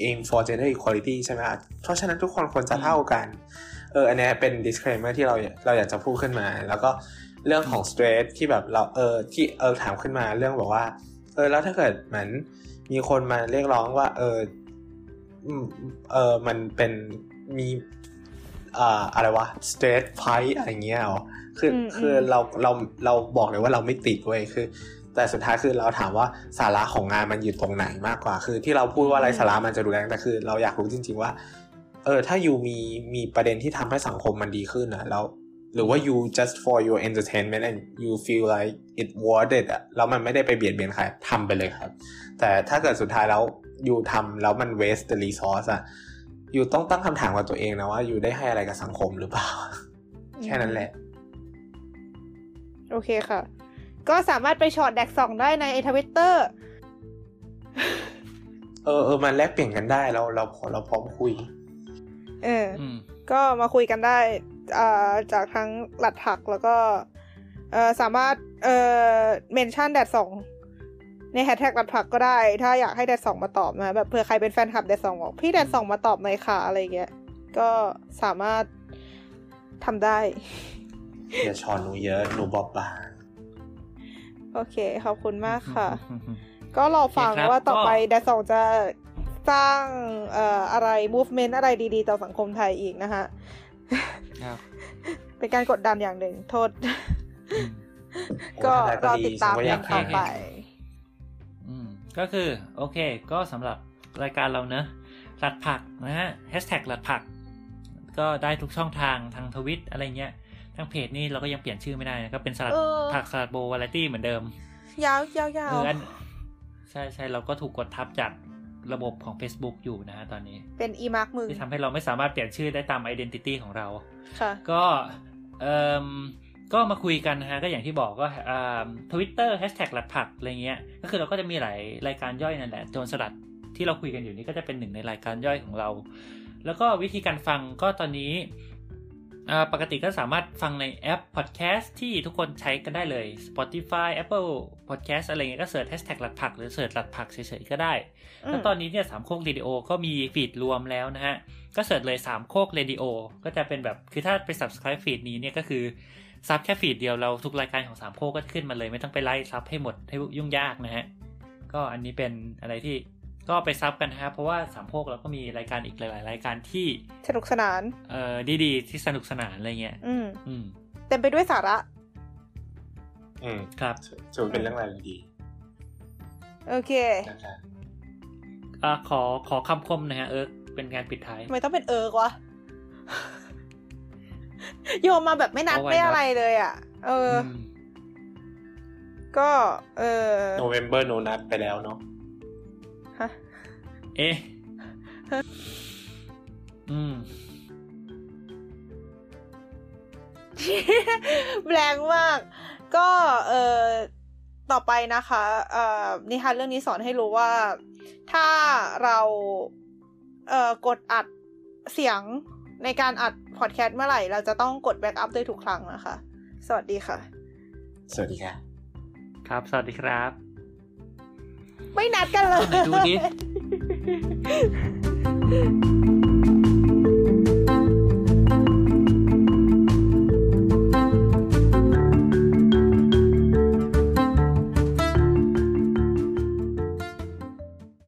aim for gender equality ใช่ไหมเพราะฉะนั้นทุกคนควรจะเท่ากัน เอออันเนี้ยเป็น disclaimer ที่เราเราอยากจะพูดขึ้นมา แล้วก็เรื่องของ stress ที่แบบเราเออที่เออถามขึ้นมาเรื่องบอกว่า เออแล้วถ้าเกิดเหมือนมีคนมาเรียกร้องว่า เอออืมเออมันเป็นมีอ่าอะไรวะ stress fight อะไรเงี้ยเหรอคืออืมคืออืมเราเราเราบอกเลยว่าเราไม่ติดเว้ยคือ แต่สุดท้ายคือเราถามว่าสาระของงานมันอยู่ตรงไหนมากกว่า คือที่เราพูดว่าอะไรสาระมันจะดูแรงแต่คือ เราอยากรู้จริง ๆ ว่า เออถ้ายูมีมีประเด็นที่ทำให้สังคมมันดีขึ้นนะแล้ว หรือว่า you just for your entertainment and you feel like it worth it อะแล้วมันไม่ได้ไปเบียดเบียนใครทำไปเลยครับ แต่ถ้าเกิดสุดท้ายแล้วยูทำแล้วมัน waste the resource อะยูต้องตั้งคำถามกับตัวเองนะว่ายูได้ให้อะไรกับสังคมหรือเปล่า แค่นั้นแหละ โอเคค่ะ ก็สามารถไปช็อตแดกสองได้ในทวิตเตอร์เออเออมันแลกเปลี่ยนกันได้เราเราเราพร้อมคุย เอออืมก็มาคุยกันได้อ่าจากทั้งหลัดผักแล้วก็เออสามารถเออเมนชั่นแดดสองในแฮชแท็กหลัดผักก็ได้ ถ้าอยากให้แดดสองมาตอบนะแบบเผื่อใครเป็นแฟนคลับแดดสองบอกพี่แดดสองมาตอบหน่อยค่ะอะไรเงี้ย ก็สามารถทำได้อย่าชอนหนูเยอะหนูบอบบางโอเค ขอบคุณมากค่ะ ก็รอฟังโอเคครับว่าต่อไปก็แดดสองจะ สร้างเอ่ออะไร movement อะไรดีๆ ต่อสังคมไทยอีกนะคะครับเป็นการกดดันอย่างหนึ่ง โทษอืมก็โอ้ถ้รอไติดตามฉันก็อกัยานกต่อไปอืมก็คือ โอเค ก็สำหรับรายการเราเนอะหลัดผักนะฮะแฮชแท็กหลัดผัก ก็ได้ทุกช่องทางทางทวิตอะไรเงี้ยทางเพจนี่เราก็ยังเปลี่ยนชื่อไม่ได้นะก็เป็นสลัดเออผักสลัดโบวาไรตี้เหมือนเดิม ยาวยาวยาวคืออันใช่ใช่เราก็ถูกกดทับจาก ระบบของ Facebook อยู่นะฮะตอนนี้ เป็นอีมาร์กมึงที่ทำให้เราไม่สามารถเปลี่ยนชื่อได้ตาม identity ของเรา ค่ะ ก็เอ่มก็มาคุยกันนะฮะก็อย่างที่บอกก็ทวิตเตอร์แฮชแท็กหลัดผักอะไรเงี้ย ก็คือเราก็จะมีหลายรายการย่อยนั่นแหละโจรสลัดที่เราคุยกันอยู่นี่ก็จะเป็นหนึ่งในรายการย่อยของเรา แล้วก็วิธีการฟังก็ตอนนี้อ่า ปกติก็สามารถฟังในแอปพอดแคสต์ที่ทุกคนใช้กันได้เลย Spotify Apple Podcast อะไรเงี้ยก็ search แฮชแท็กหลัดผักหรือ search หลัดผักเฉยๆก็ได้อืมแล้วตอนนี้เนี่ยสามโคกเรดิโอก็มี feed รวมแล้วนะฮะ ก็ search เลยสามโคกเรดิโอก็จะเป็นแบบคือถ้าไป subscribe feed นี้เนี่ยก็คือsub แค่ feed เดียวเราทุกรายการของสามโคกก็ขึ้นมาเลย ไม่ต้องไปไล่ sub ให้หมดให้ยุ่งยากนะฮะก็อันนี้เป็นอะไรที่ ก็ไป sub กันนะครับ เพราะว่าสามโคกเราก็มีรายการอีกหลายๆ รายการที่สนุกสนานเอ่อดีๆ ที่สนุกสนานอะไรเงี้ยอืมอืมเต็มไปด้วยสาระ อืมครับจะเป็นเรื่องอะไรดีโอเคนะครับอะขอขอคำคมนะฮะเอิร์กเป็นงานปิดท้ายทำไมต้องเป็นเอิร์กวะโยมมาแบบไม่นัด Oh, why ไม่ not? อะไรเลยอะ เอออมก็ เออโนเวมเบอร์โนนัทไปแล้วเนาะฮะ เอ๊ะอืมแรงมาก ก็เออต่อไปนะคะเอ่อนิทานเรื่องนี้สอนให้รู้ว่า ถ้าเราเอ่อกดอัดเสียงในการอัดพอดแคสต์เมื่อไหร่ เราจะต้องกดแบ็กอัพด้วยทุกครั้งนะคะ สวัสดีค่ะ สวัสดีค่ะ ครับ สวัสดีครับ ไม่นัดกันเลยไหนดูดิ 呵呵呵。